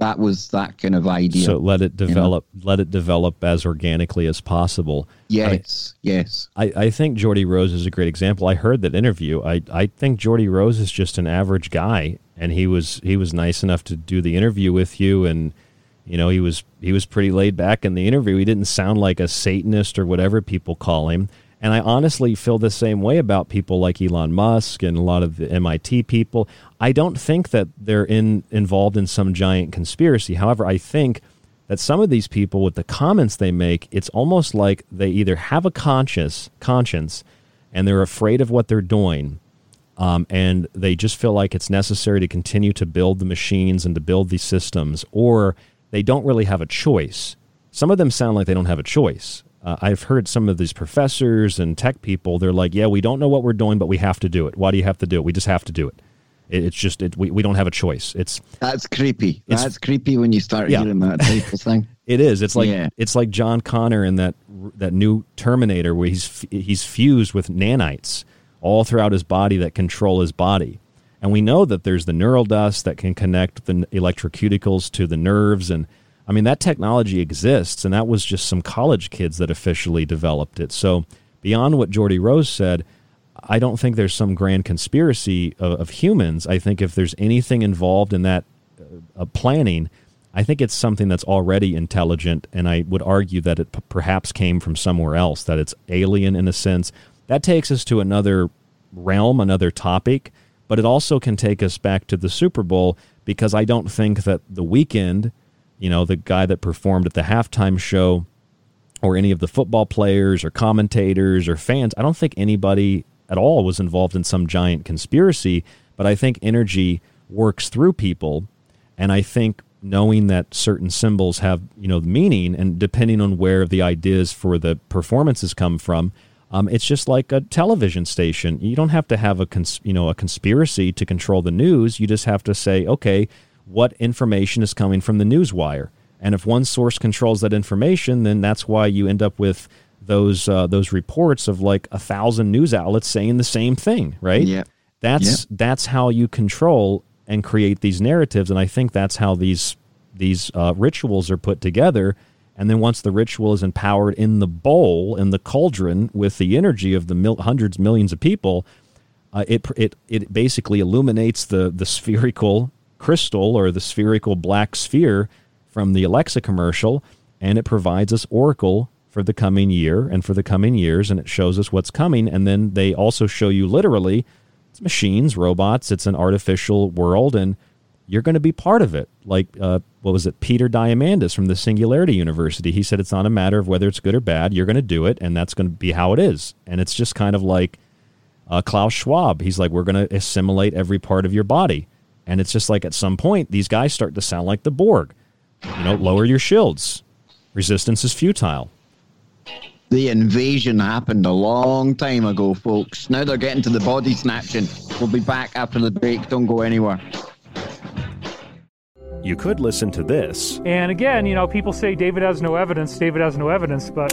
that was that kind of idea. So let it develop, you know? let it develop as organically as possible. Yes, I, yes. I, I think Geordie Rose is a great example. I heard that interview. I, I think Geordie Rose is just an average guy, and he was he was nice enough to do the interview with you, and you know he was he was pretty laid back in the interview. He didn't sound like a Satanist or whatever people call him. And I honestly feel the same way about people like Elon Musk and a lot of the MIT people. I don't think that they're in, involved in some giant conspiracy. However, I think that some of these people, with the comments they make, it's almost like they either have a conscious conscience and they're afraid of what they're doing, um, and they just feel like it's necessary to continue to build the machines and to build these systems, or they don't really have a choice. Some of them sound like they don't have a choice uh, I've heard some of these professors and tech people, they're like, yeah, we don't know what we're doing, but we have to do it. Why do you have to do it? We just have to do it. It, it's just it, we we don't have a choice. It's That's creepy. It's- That's creepy when you start Yeah. hearing that type of thing. It is. It's like Yeah. it's like John Connor in that that new Terminator where he's he's fused with nanites all throughout his body that control his body. And we know that there's the neural dust that can connect the electroceuticals to the nerves and I mean that technology exists and that was just some college kids that officially developed it. So beyond what Geordie Rose said, I don't think there's some grand conspiracy of, of humans. I think if there's anything involved in that uh, planning, I think it's something that's already intelligent, and I would argue that it p- perhaps came from somewhere else, that it's alien in a sense. That takes us to another realm, another topic, but it also can take us back to the Super Bowl because I don't think that the Weeknd, you know, the guy that performed at the halftime show, or any of the football players or commentators or fans, I don't think anybody at all was involved in some giant conspiracy, but I think energy works through people and I think knowing that certain symbols have, you know, meaning and depending on where the ideas for the performances come from, um, it's just like a television station. You don't have to have a cons- you know a conspiracy to control the news. You just have to say, okay, what information is coming from the news wire? And if one source controls that information, then that's why you end up with those uh, those reports of like a thousand news outlets saying the same thing, right? Yeah. That's that's how you control and create these narratives, and I think that's how these these uh, rituals are put together. And then once the ritual is empowered in the bowl in the cauldron with the energy of the mil- hundreds millions of people, uh, it it it basically illuminates the the spherical crystal or the spherical black sphere from the Alexa commercial, and it provides us oracle for the coming year and for the coming years, and it shows us what's coming. And then they also show you literally, it's machines, robots, it's an artificial world, and you're going to be part of it. Like uh, what was it, Peter Diamandis from the Singularity University? He said it's not a matter of whether it's good or bad. You're going to do it, and that's going to be how it is. And it's just kind of like uh, Klaus Schwab. He's like, we're going to assimilate every part of your body. And it's just like at some point, these guys start to sound like the Borg. You know, lower your shields. Resistance is futile. The invasion happened a long time ago, folks. Now they're getting to the body snatching. We'll be back after the break. Don't go anywhere. You could listen to this And again, you know, people say David has no evidence, David has no evidence, but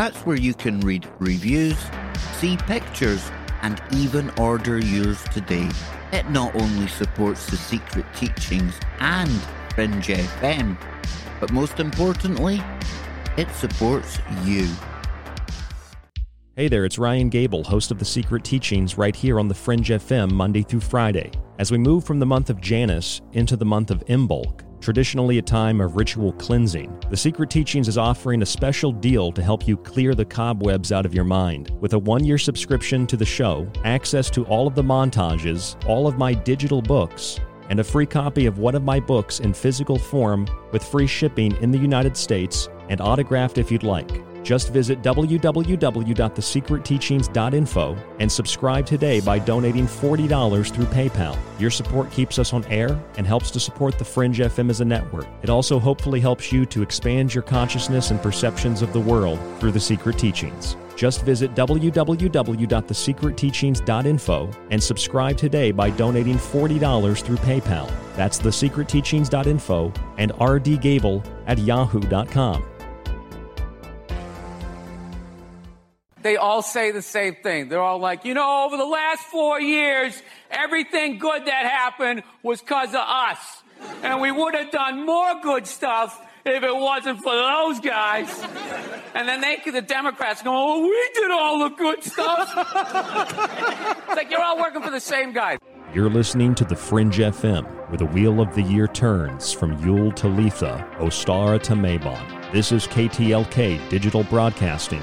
That's where you can read reviews, see pictures, and even order yours today. It not only supports the secret teachings and Fringe FM, but most importantly, it supports you. Hey there, it's Ryan Gable, host of The Secret Teachings, right here on The Fringe FM, Monday through Friday. As we move from the month of Janus into the month of Imbolc, traditionally a time of ritual cleansing, The Secret Teachings is offering a special deal to help you clear the cobwebs out of your mind. With a one year subscription to the show, access to all of the montages, all of my digital books, and a free copy of one of my books in physical form with free shipping in the United States and autographed if you'd like. Just visit www.thesecretteachings.info and subscribe today by donating $40 through PayPal. Your support keeps us on air and helps to support the Fringe FM as a network. It also hopefully helps you to expand your consciousness and perceptions of the world through the secret teachings. Just visit www.thesecretteachings.info and subscribe today by donating $40 through PayPal. That's thesecretteachings.info and rdgable at yahoo.com. They all say the same thing. They're all like, you know, over the last four years, everything good that happened was because of us. And we would have done more good stuff if it wasn't for those guys. And then they, the Democrats go, oh, we did all the good stuff. it's like you're all working for the same guy. You're listening to The Fringe FM, where the wheel of the year turns from Yule to Litha, Ostara to Mabon. This is KTLK Digital Broadcasting,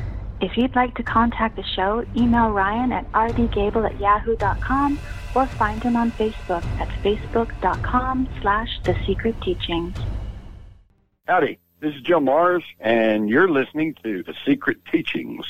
If you'd like to contact the show, email Ryan at rdgable at yahoo.com or find him on Facebook at facebook.com slash The Secret Teachings. Howdy. This is Jim Marrs, and you're listening to The Secret Teachings.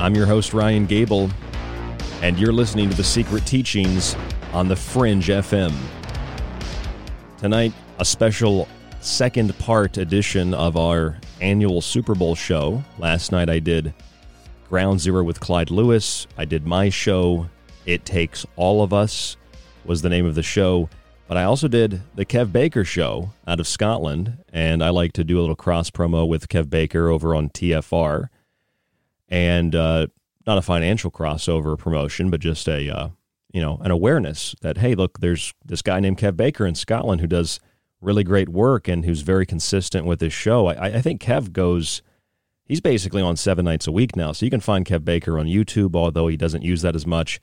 I'm your host, Ryan Gable, and you're listening to The Secret Teachings on The Fringe FM. Tonight, a special second part edition of our annual Super Bowl show. Last night I did Ground Zero with Clyde Lewis. I did my show, It Takes All of Us, was the name of the show. But I also did the Kev Baker show out of Scotland, and I like to do a little cross promo with Kev Baker over on TFR. And uh, not a financial crossover promotion, but just a uh, you know an awareness that hey, look, there's this guy named Kev Baker in Scotland who does really great work and who's very consistent with his show. I, I think Kev goes, he's basically on seven nights a week now. So you can find Kev Baker on YouTube, although he doesn't use that as much.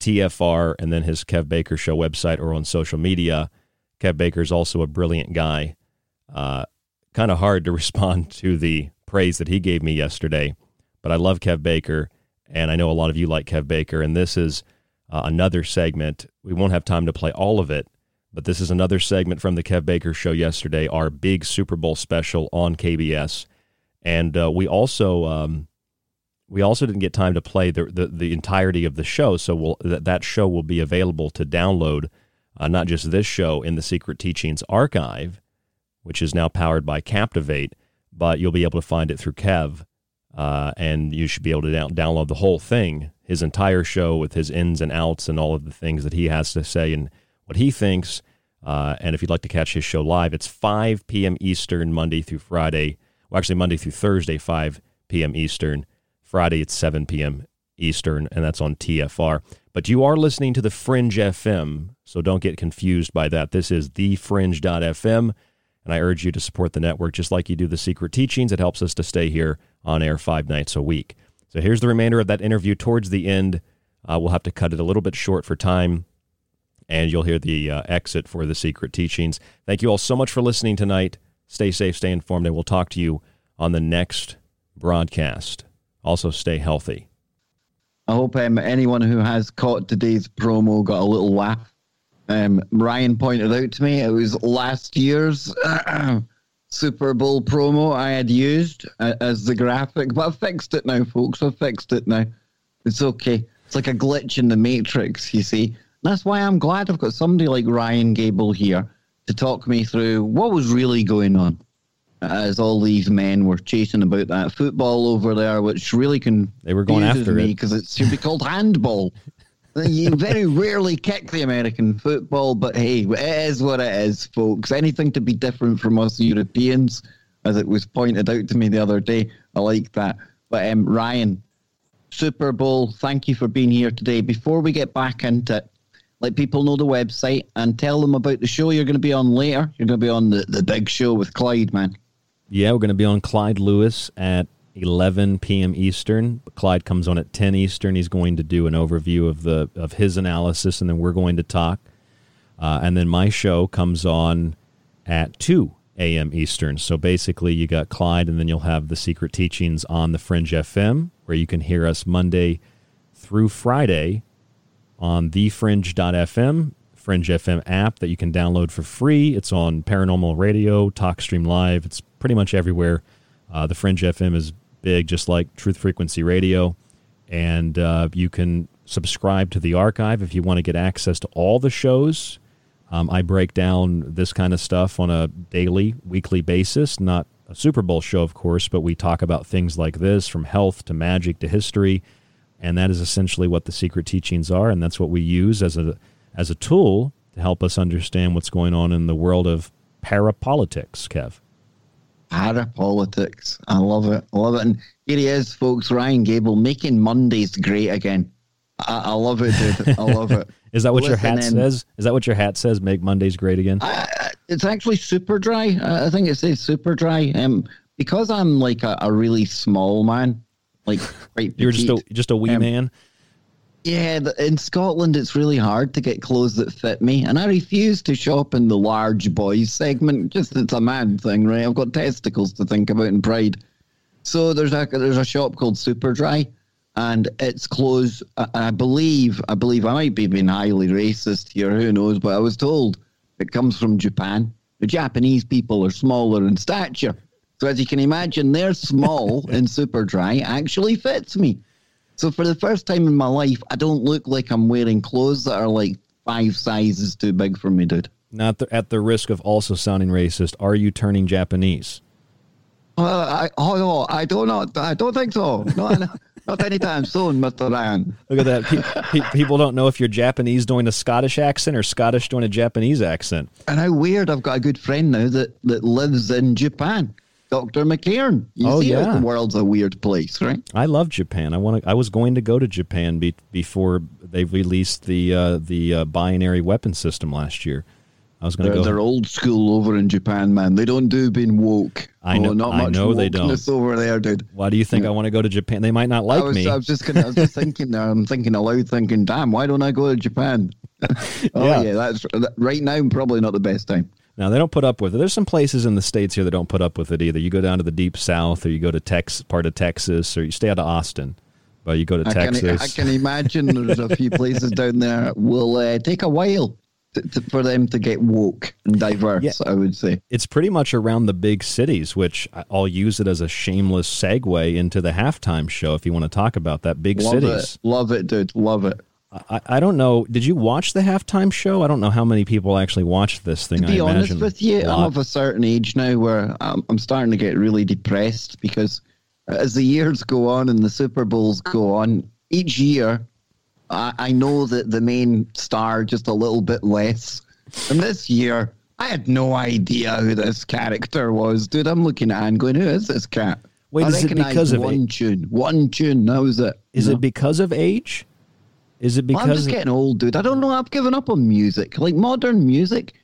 TFR and then his Kev Baker Show website or on social media. Kev Baker is also a brilliant guy. Uh, kind of hard to respond to the praise that he gave me yesterday, but I love Kev Baker, and I know a lot of you like Kev Baker. And this is uh, another segment. We won't have time to play all of it, but this is another segment from the Kev Baker Show yesterday, our big Super Bowl special on KBS, and uh, we also um, we also didn't get time to play the the, the entirety of the show, so we'll, th- that show will be available to download, uh, not just this show in the Secret Teachings archive, which is now powered by Captivate, but you'll be able to find it through Kev, uh, and you should be able to down- download the whole thing, his entire show with his ins and outs and all of the things that he has to say and what he thinks. Uh, and if you'd like to catch his show live, it's 5 p.m. Eastern, Monday through Friday. Well, actually, Monday through Thursday, 5 p.m. Eastern. Friday, it's 7 p.m. Eastern, and that's on TFR. But you are listening to the Fringe FM, so don't get confused by that. This is thefringe.fm, and I urge you to support the network just like you do the Secret Teachings. It helps us to stay here on air five nights a week. So here's the remainder of that interview towards the end. Uh, we'll have to cut it a little bit short for time and you'll hear the uh, exit for the secret teachings. Thank you all so much for listening tonight. Stay safe, stay informed, and we'll talk to you on the next broadcast. Also, stay healthy. I hope um, anyone who has caught today's promo got a little laugh. Um, Ryan pointed out to me it was last year's Super Bowl promo I had used uh, as the graphic, but I've fixed it now, folks. I've fixed it now. It's okay. It's like a glitch in the Matrix, you see. That's why I'm glad I've got somebody like Ryan Gable here to talk me through what was really going on as all these men were chasing about that football over there, which really can they were going after me because it should be called handball. You very rarely kick the American football, but hey, it is what it is, folks. Anything to be different from us Europeans, as it was pointed out to me the other day, I like that. But um, Ryan, Super Bowl, thank you for being here today. Before we get back into it, let people know the website and tell them about the show you're going to be on later. You're going to be on the, the big show with Clyde, man. Yeah, we're going to be on Clyde Lewis at 11 p.m. Eastern. Clyde comes on at 10 Eastern. He's going to do an overview of the of his analysis, and then we're going to talk. Uh, and then my show comes on at 2 a.m. Eastern. So basically, you got Clyde, and then you'll have the secret teachings on the Fringe FM, where you can hear us Monday through Friday on thefringe.fm, Fringe FM app that you can download for free. It's on Paranormal Radio, TalkStream Live. It's pretty much everywhere. Uh, the Fringe FM is big, just like Truth Frequency Radio. And uh, you can subscribe to the archive if you want to get access to all the shows. Um, I break down this kind of stuff on a daily, weekly basis. Not a Super Bowl show, of course, but we talk about things like this from health to magic to history. And that is essentially what the secret teachings are. And that's what we use as a, as a tool to help us understand what's going on in the world of parapolitics, Kev. Parapolitics. I love it. I love it. And here he is, folks. Ryan Gable making Mondays great again. I, I love it, dude. I love it. Is that what Listen your hat in. says? Is that what your hat says? Make Mondays great again? I, it's actually super dry. I I think it says super dry. Um, because I'm like a, a really small man, like quite You're just a just a wee um, man. Yeah, in Scotland, it's really hard to get clothes that fit me, and I refuse to shop in the large boys segment. Just it's a man thing, right? I've got testicles to think about and pride. So there's a there's a shop called Superdry, and it's clothes. I, believe I believe I might be being highly racist here. Who knows? But I was told it comes from Japan. The Japanese people are smaller in stature, so as you can imagine, their small in Superdry actually fits me. So for the first time in my life, I don't look like I'm wearing clothes that are like five sizes too big for me, dude. Not the, at the risk of also sounding racist. Are you turning Japanese? Well, I, oh no, I don't know. I don't think so. No, no, not anytime soon, Mister Ryan. Look at that. Pe- pe- people don't know if you're Japanese doing a Scottish accent or Scottish doing a Japanese accent. And how weird! I've got a good friend now that that lives in Japan, Doctor McCairn. You Oh, see yeah. the world's a weird place, right? I love Japan. I want to. I was going to go to Japan be, before they released the uh, the uh, binary weapon system last year. I was going to go. they're old school over in Japan, man. They don't do being woke. I know- Oh, not I much know they don't. over there, dude. Why do you think I want to go to Japan? They might not like I was, me. I was just gonna, I was just thinking there. I'm thinking aloud, thinking, "Damn, why don't I go to Japan?" oh Yeah. yeah. that's right now. Probably not the best time. Now they don't put up with it. There's some places in the states here that don't put up with it either. You go down to the deep south, or you go to Tex part of Texas, or you stay out of Austin, but you go to I Texas. can, I can imagine there's a few places down there that will uh, take a while to, to, for them to get woke and diverse. Yeah. I would say. it's pretty much around the big cities, which I'll use it as a shameless segue into the halftime show. If you want to talk about that, big Love cities. it, love it, dude, love it. I, I don't know. Did you watch the halftime show? I don't know how many people actually watched this thing. To be I honest with you, I'm of a certain age now where I'm, I'm starting to get really depressed because as the years go on and the Super Bowls go on, each year I, I know that the main star just a little bit less. And this year, I had no idea who this character was, dude. I'm looking at and going, "Who is this cat?" Wait, I is it because of one it? tune? One tune. That was it. Is it because of age? Is it Well, I'm just getting old, dude. I don't know. I've given up on music. Like modern music,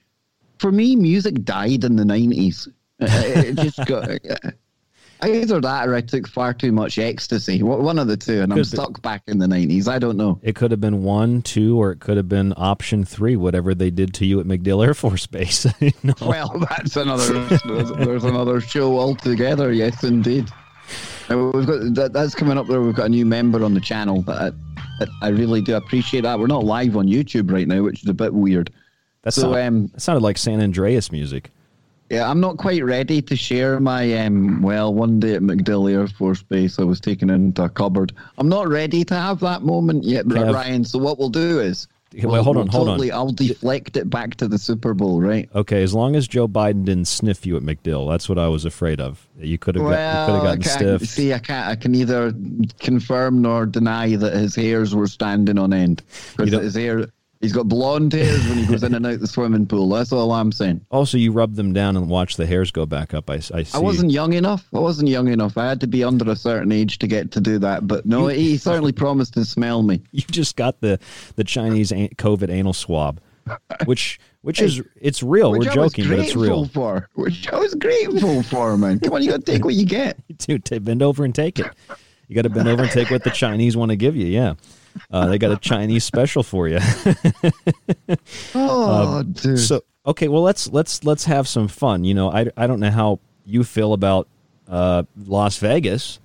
for me, music died in the nineties. It just got uh, either that or I took far too much ecstasy. One one of the two, and I'm Could be. stuck back in the nineties. I don't know. It could have been one, two, or it could have been option three, whatever they did to you at MacDill Air Force Base. Well, that's another. there's, there's another show altogether. Yes, indeed. We've got that, that's coming up there. We've got a new member on the channel, but I, I really do appreciate that. We're not live on YouTube right now, which is a bit weird. That, So, sound- um, that sounded like San Andreas music. Yeah, I'm not quite ready to share my um. Well, one day at MacDill Air Force Base, I was taken into a cupboard. I'm not ready to have that moment yet, Kev. Ryan. So what we'll do is, Okay, we'll, wait, hold on, we'll hold on. totally, I'll deflect it back to the Super Bowl, right? Okay, as long as Joe Biden didn't sniff you at MacDill, that's what I was afraid of. You could have got, you could have I gotten can't, stiff. see, I can't. I can either confirm nor deny that his hairs were standing on end. 'Cause You don't- his hair, He's got blonde hairs when he goes in and out the swimming pool. That's all I'm saying. Also, you rub them down and watch the hairs go back up. I, I see. I wasn't young enough. I wasn't young enough. I had to be under a certain age to get to do that. But no, You- he certainly promised to smell me. You just got the the Chinese COVID anal swab, which which is it's real. Which We're I joking, but it's grateful real. For which I was grateful for, man. Come on, you got to take what you get. Dude, bend over and take it. You got to bend over and take what the Chinese want to give you. Yeah, uh, they got a Chinese special for you. Oh, Um, dude. So okay, well let's let's let's have some fun. You know, I I don't know how you feel about uh, Las Vegas,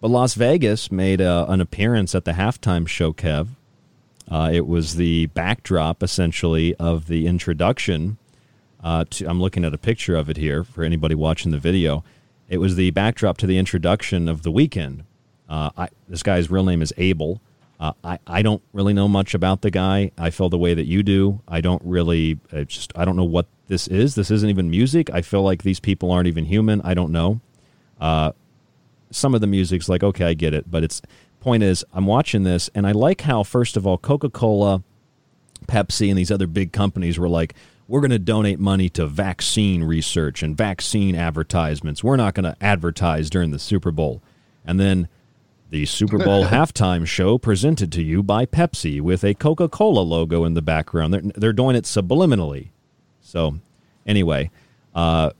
but Las Vegas made uh, an appearance at the halftime show. Kev, uh, it was the backdrop essentially of the introduction. Uh, to, I'm looking at a picture of it here for anybody watching the video. It was the backdrop to the introduction of the Weeknd. Uh, I, this guy's real name is Abel. Uh, I, I don't really know much about the guy. I feel the way that you do. I don't really, I just, I don't know what this is. This isn't even music. I feel like these people aren't even human. I don't know. Uh, some of the music's like, okay, I get it. But it's, point is, I'm watching this and I like how, first of all, Coca Cola, Pepsi, and these other big companies were like, we're going to donate money to vaccine research and vaccine advertisements. We're not going to advertise during the Super Bowl. And then the Super Bowl halftime show presented to you by Pepsi with a Coca Cola logo in the background. They're, they're doing it subliminally. So, anyway, uh,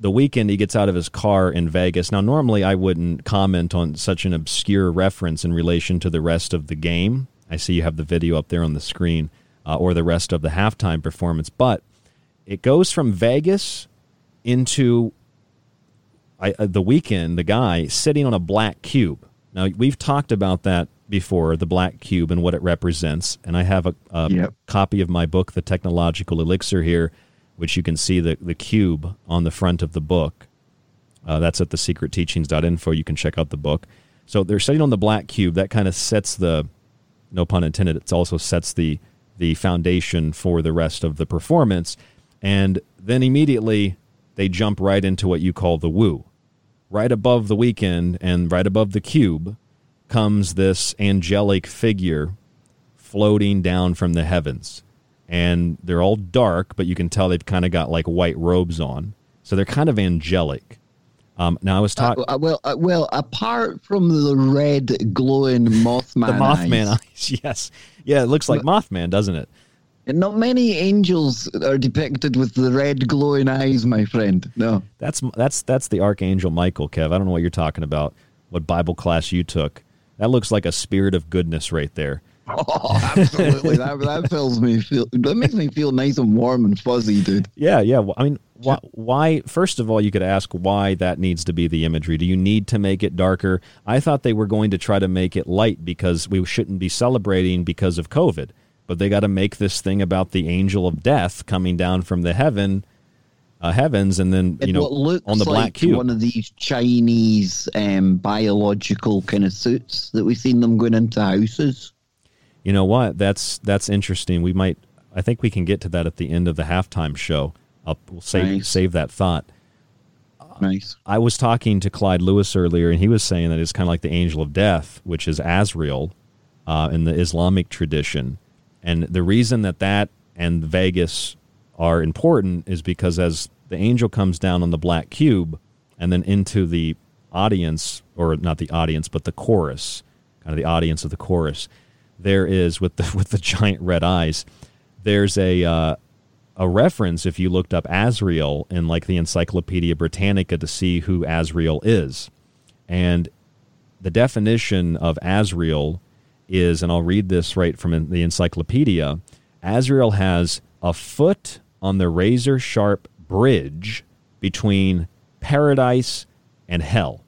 the Weeknd he gets out of his car in Vegas. Now, normally I wouldn't comment on such an obscure reference in relation to the rest of the game. I see you have the video up there on the screen uh, or the rest of the halftime performance, but it goes from Vegas into I, uh, the Weeknd, the guy sitting on a black cube. Now, we've talked about that before, the black cube and what it represents. And I have a, a copy of my book, The Technological Elixir, here, which you can see the, the cube on the front of the book. Uh, that's at thesecretteachings.info. You can check out the book. So they're studying on the black cube. That kind of sets the, no pun intended, it also sets the, the foundation for the rest of the performance. And then immediately they jump right into what you call the woo. Right above the Weeknd and right above the cube comes this angelic figure floating down from the heavens. And they're all dark, but you can tell they've kind of got like white robes on. So they're kind of angelic. Um, now I was talking. Uh, uh, well, uh, well, apart from the red glowing Mothman, the Mothman eyes, eyes. Yes. Yeah, it looks like Mothman, doesn't it? And not many angels are depicted with the red glowing eyes, my friend. No, That's that's that's the archangel Michael, Kev. I don't know what you're talking about. What Bible class you took? That looks like a spirit of goodness right there. oh, absolutely. that that fills me feel. That makes me feel nice and warm and fuzzy, dude. Yeah, yeah. Well, I mean, why, why? First of all, you could ask why that needs to be the imagery. Do you need to make it darker? I thought they were going to try to make it light because we shouldn't be celebrating because of COVID, but they got to make this thing about the angel of death coming down from the heaven, uh, heavens, and then you In know looks on the black cube. one of these Chinese um, biological kind of suits that we've seen them going into houses. You know what? That's that's interesting. We might. I think we can get to that at the end of the halftime show. I'll we'll save Nice. save that thought. Nice. I was talking to Clyde Lewis earlier, and he was saying that it's kind of like the angel of death, which is Azrael uh, in the Islamic tradition. And the reason that that and Vegas are important is because as the angel comes down on the black cube and then into the audience, or not the audience, but the chorus, kind of the audience of the chorus, there is with the with the giant red eyes. There's a uh, a reference if you looked up Azrael in like the Encyclopedia Britannica to see who Azrael is. And the definition of Azrael is, and I'll read this right from the encyclopedia Azrael has a foot on the razor sharp bridge between paradise and hell.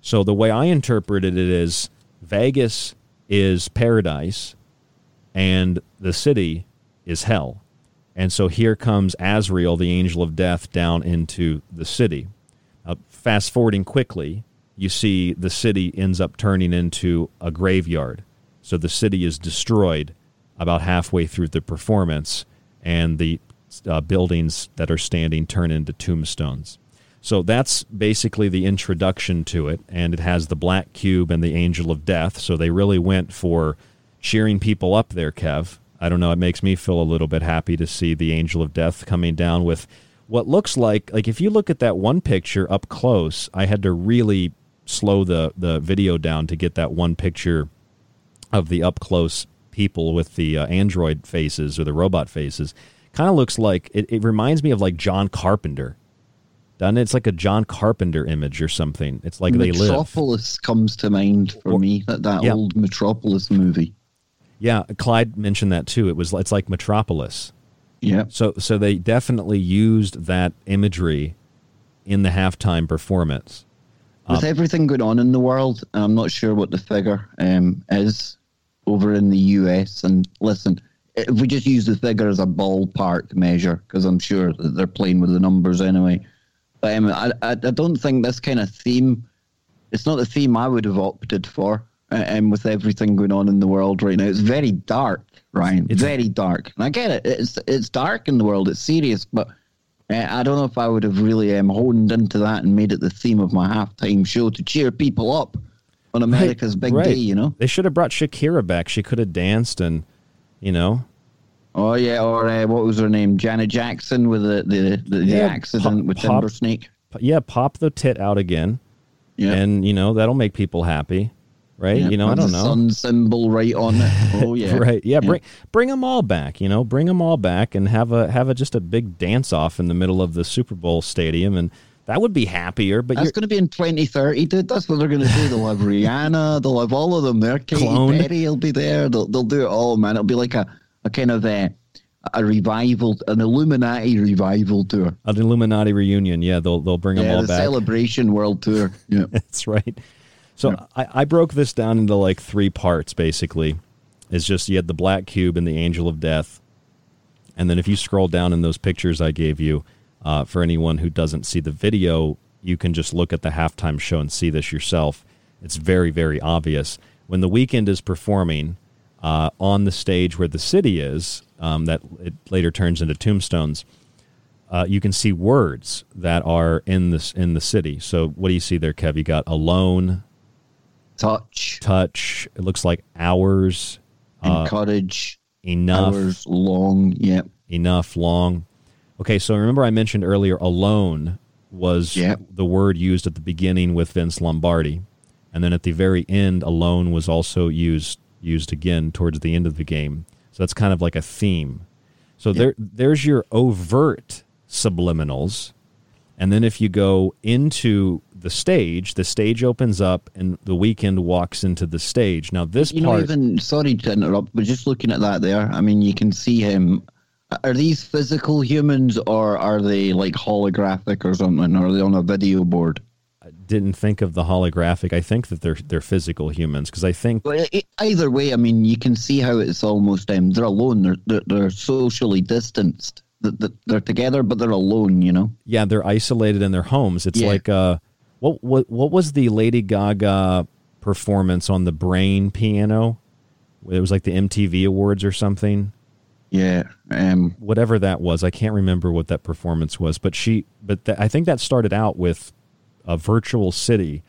So the way I interpreted it is Vegas is paradise and the city is hell. And so here comes Azrael, the angel of death, down into the city. Now, fast forwarding quickly, you see the city ends up turning into a graveyard. So the city is destroyed about halfway through the performance, and the uh, buildings that are standing turn into tombstones. So that's basically the introduction to it, and it has the black cube and the angel of death. So they really went for cheering people up there, Kev. I don't know. It makes me feel a little bit happy to see the angel of death coming down with what looks like like if you look at that one picture up close. I had to really slow the the video down to get that one picture of the up close people with the uh, android faces or the robot faces. Kind of looks like it, it reminds me of like John Carpenter. Doesn't it? It's like a John Carpenter image or something. It's like they live. Metropolis comes to mind for me. That that Yeah. old Metropolis movie. Yeah, Clyde mentioned that too. It was it's like Metropolis. Yeah. So so they definitely used that imagery in the halftime performance. With Um, everything going on in the world, I'm not sure what the figure um, is over in the US. And listen, if we just use the figure as a ballpark measure, because I'm sure that they're playing with the numbers anyway. But um, I, I, I don't think this kind of theme, it's not the theme I would have opted for. And Um, with everything going on in the world right now, it's very dark, Ryan. It's very dark. And I get it. It's it's dark in the world. It's serious, but uh, I don't know if I would have really um, honed into that and made it the theme of my halftime show to cheer people up on America's big Right. day. You know. They should have brought Shakira back. She could have danced and, you know, Oh yeah, or uh, what was her name? Janet Jackson with the the, the, the Yeah, accident pop- with pop- Timbersnake. yeah, pop the tit out again. Yeah. And you know that'll make people happy, right? Yeah, you know, I don't the know. Sun symbol right on it. Oh yeah. right. Yeah, bring bring them all back. You know, bring them all back and have a have a just a big dance off in the middle of the Super Bowl stadium, and that would be happier. But That's going to be in 2030, dude. That's what they're going to do. They'll have Rihanna. They'll have all of them there. Katy. Perry will be there. They'll, they'll do it all, man. It'll be like a, a kind of a, a revival, an Illuminati revival tour. an Illuminati reunion. Yeah, they'll they'll bring them Yeah, all the back. Celebration World Tour. Yeah. That's right. So I, I broke this down into like three parts basically. It's just you had the black cube and the angel of death. And then if you scroll down in those pictures I gave you, uh, for anyone who doesn't see the video, you can just look at the halftime show and see this yourself. It's very, very obvious. When the Weeknd is performing uh, on the stage where the city is, um, that it later turns into tombstones, uh, you can see words that are in this in the city. So what do you see there, Kev? You got alone, touch, touch. It looks like hours, uh, Encourage. enough, Hours long. Yep. enough, long. Okay, so remember I mentioned earlier, alone was the word used at the beginning with Vince Lombardi, and then at the very end, alone was also used used again towards the end of the game. So that's kind of like a theme. So there there's your overt subliminals. And then if you go into the stage, the stage opens up and the Weeknd walks into the stage. Now this You know, part even sorry to interrupt, but just looking at that there, I mean, you can see him. Are these physical humans or are they like holographic or something? Or are they on a video board? I didn't think of the holographic. I think that they're they're physical humans because I think Well, e- either way, I mean, you can see how it's almost um, they're alone. They're they're, they're socially distanced. Th- th- They're together, but they're alone. You know. yeah, they're isolated in their homes. It's Yeah. like uh what what what was the Lady Gaga performance on the brain piano? It was like the MTV Awards or something. Yeah, um, whatever that was, I can't remember what that performance was. But she, but th- I think that started out with a virtual city,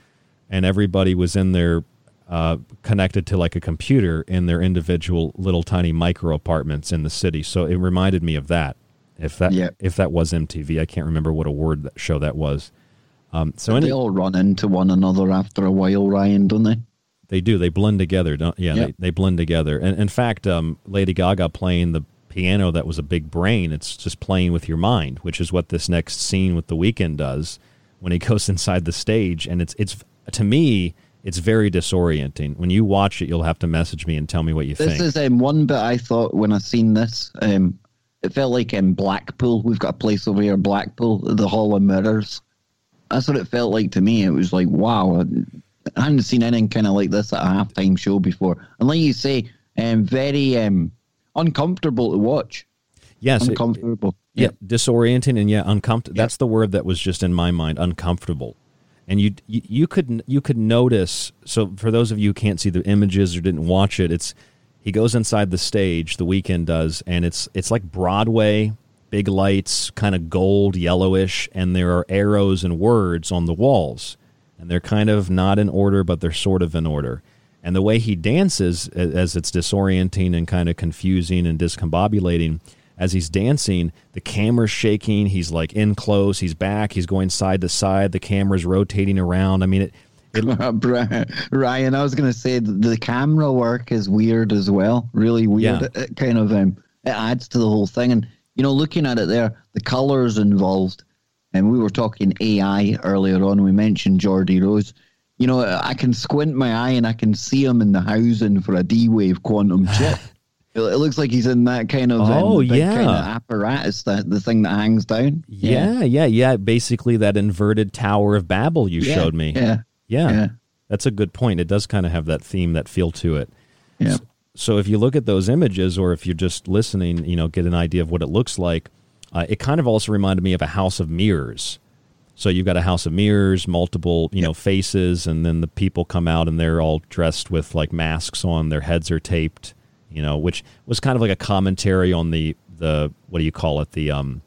and everybody was in their uh, connected to like a computer in their individual little tiny micro apartments in the city. So it reminded me of that. If that Yeah. if that was MTV, I can't remember what award that show that was. Um, so any, they all run into one another after a while, Ryan, don't they? They do. They blend together. Don't? Yeah, Yeah. They, they blend together. And in fact, um, Lady Gaga playing the piano that was a big brain. It's just playing with your mind, which is what this next scene with the Weeknd does when he goes inside the stage. And it's it's to me, it's very disorienting. When you watch it, you'll have to message me and tell me what you This think. This is um, one bit I thought when I seen this. Um, it felt like in Blackpool. We've got a place over here, Blackpool, the Hall of Mirrors. That's what it felt like to me. It was like, wow, I hadn't seen anything kind of like this at a halftime show before. And like you say, um, very um, uncomfortable to watch. Yes, it- uncomfortable. yeah, disorienting and yeah, uncomfortable. That's the word that was just in my mind, uncomfortable. And you, you you could you could notice. So for those of you who can't see the images or didn't watch it, it's he goes inside the stage. The Weeknd does, and it's it's like Broadway, big lights, kind of gold yellowish, and there are arrows and words on the walls, and they're kind of not in order, but they're sort of in order. And the way he dances, as it's disorienting and kind of confusing and discombobulating, as he's dancing, the camera's shaking. He's like in close. He's back. He's going side to side. The camera's rotating around. I mean, it. it Ryan, I was going to say the camera work is weird as well. Really weird. Yeah. It, it kind of um, it adds to the whole thing. And you know, looking at it there, the colors involved. And we were talking AI earlier on. We mentioned Geordie Rose you know, I can squint my eye and I can see him in the housing for a D wave quantum chip. it looks like he's in that kind of oh um, yeah kind of apparatus that the thing that hangs down. Yeah, yeah, yeah. Basically, that inverted Tower of Babel you Yeah, showed me. yeah, yeah, yeah. That's a good point. It does kind of have that theme, that feel to it. Yeah. So, so if you look at those images, or if you're just listening, you know, get an idea of what it looks like. Uh, it kind of also reminded me of a house of mirrors. So you've got a house of mirrors, multiple, you know, faces, and then the people come out and they're all dressed with like masks on, their heads are taped, you know, which was kind of like a commentary on the the what do you call it, the um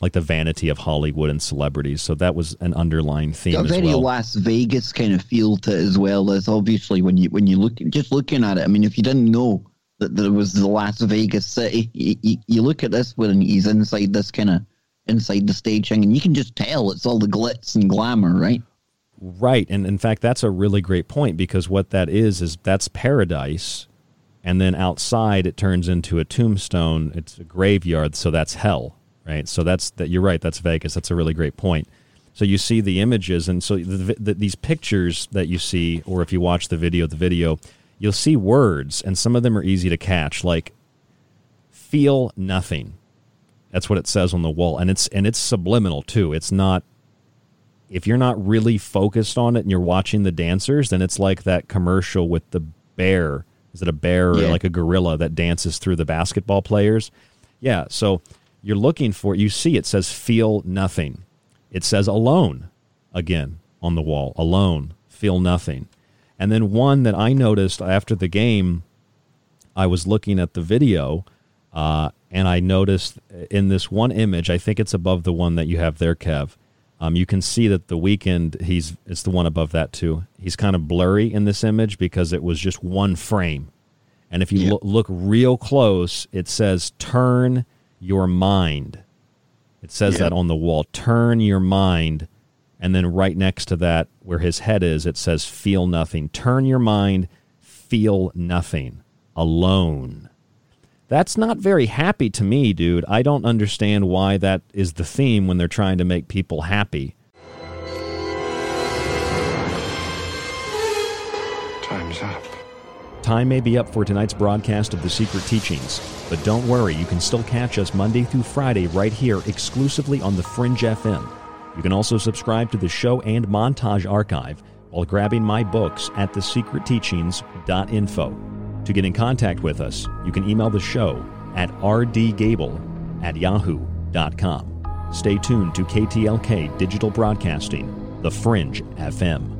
like the vanity of Hollywood and celebrities. So that was an underlying theme Got a very well. Las Vegas kind of feel to it as well as obviously when you when you look just looking at it. I mean, if you didn't know that there was the Las Vegas city, you, you, you look at this when he's inside this kind of inside the staging, and you can just tell it's all the glitz and glamour, right? Right. And in fact, that's a really great point because what that is, is that's paradise. And then outside, it turns into a tombstone. It's a graveyard. So that's hell. Right. So that's that. You're right. That's Vegas. That's a really great point. So you see the images. And so the, the, these pictures that you see, or if you watch the video, the video, you'll see words. And some of them are easy to catch, like feel nothing. That's what it says on the wall. And it's, and it's subliminal too. It's not if you're not really focused on it and you're watching the dancers, then it's like that commercial with the bear. Is it a bear or like a gorilla that dances through the basketball players? Yeah. So you're looking for, you see it says feel nothing. It says alone again on the wall. Alone, feel nothing. And then one that I noticed after the game, I was looking at the video uh, and I noticed in this one image, I think it's above the one that you have there, Kev. Um, you can see that the Weeknd he's it's the one above that too. He's kind of blurry in this image because it was just one frame. And if you lo- look real close, it says turn your mind. It says that on the wall. Turn your mind. And then right next to that, where his head is, it says feel nothing. Turn your mind, feel nothing. Alone. That's not very happy to me, dude. I don't understand why that is the theme when they're trying to make people happy. Time's up. Time may be up for tonight's broadcast of The Secret Teachings, but don't worry, you can still catch us Monday through Friday right here exclusively on The Fringe FM. You can also subscribe to the show and montage archive while grabbing my books at thesecretteachings.info. To get in contact with us, you can email the show at rdgable at yahoo.com. Stay tuned to KTLK Digital Broadcasting, The Fringe FM.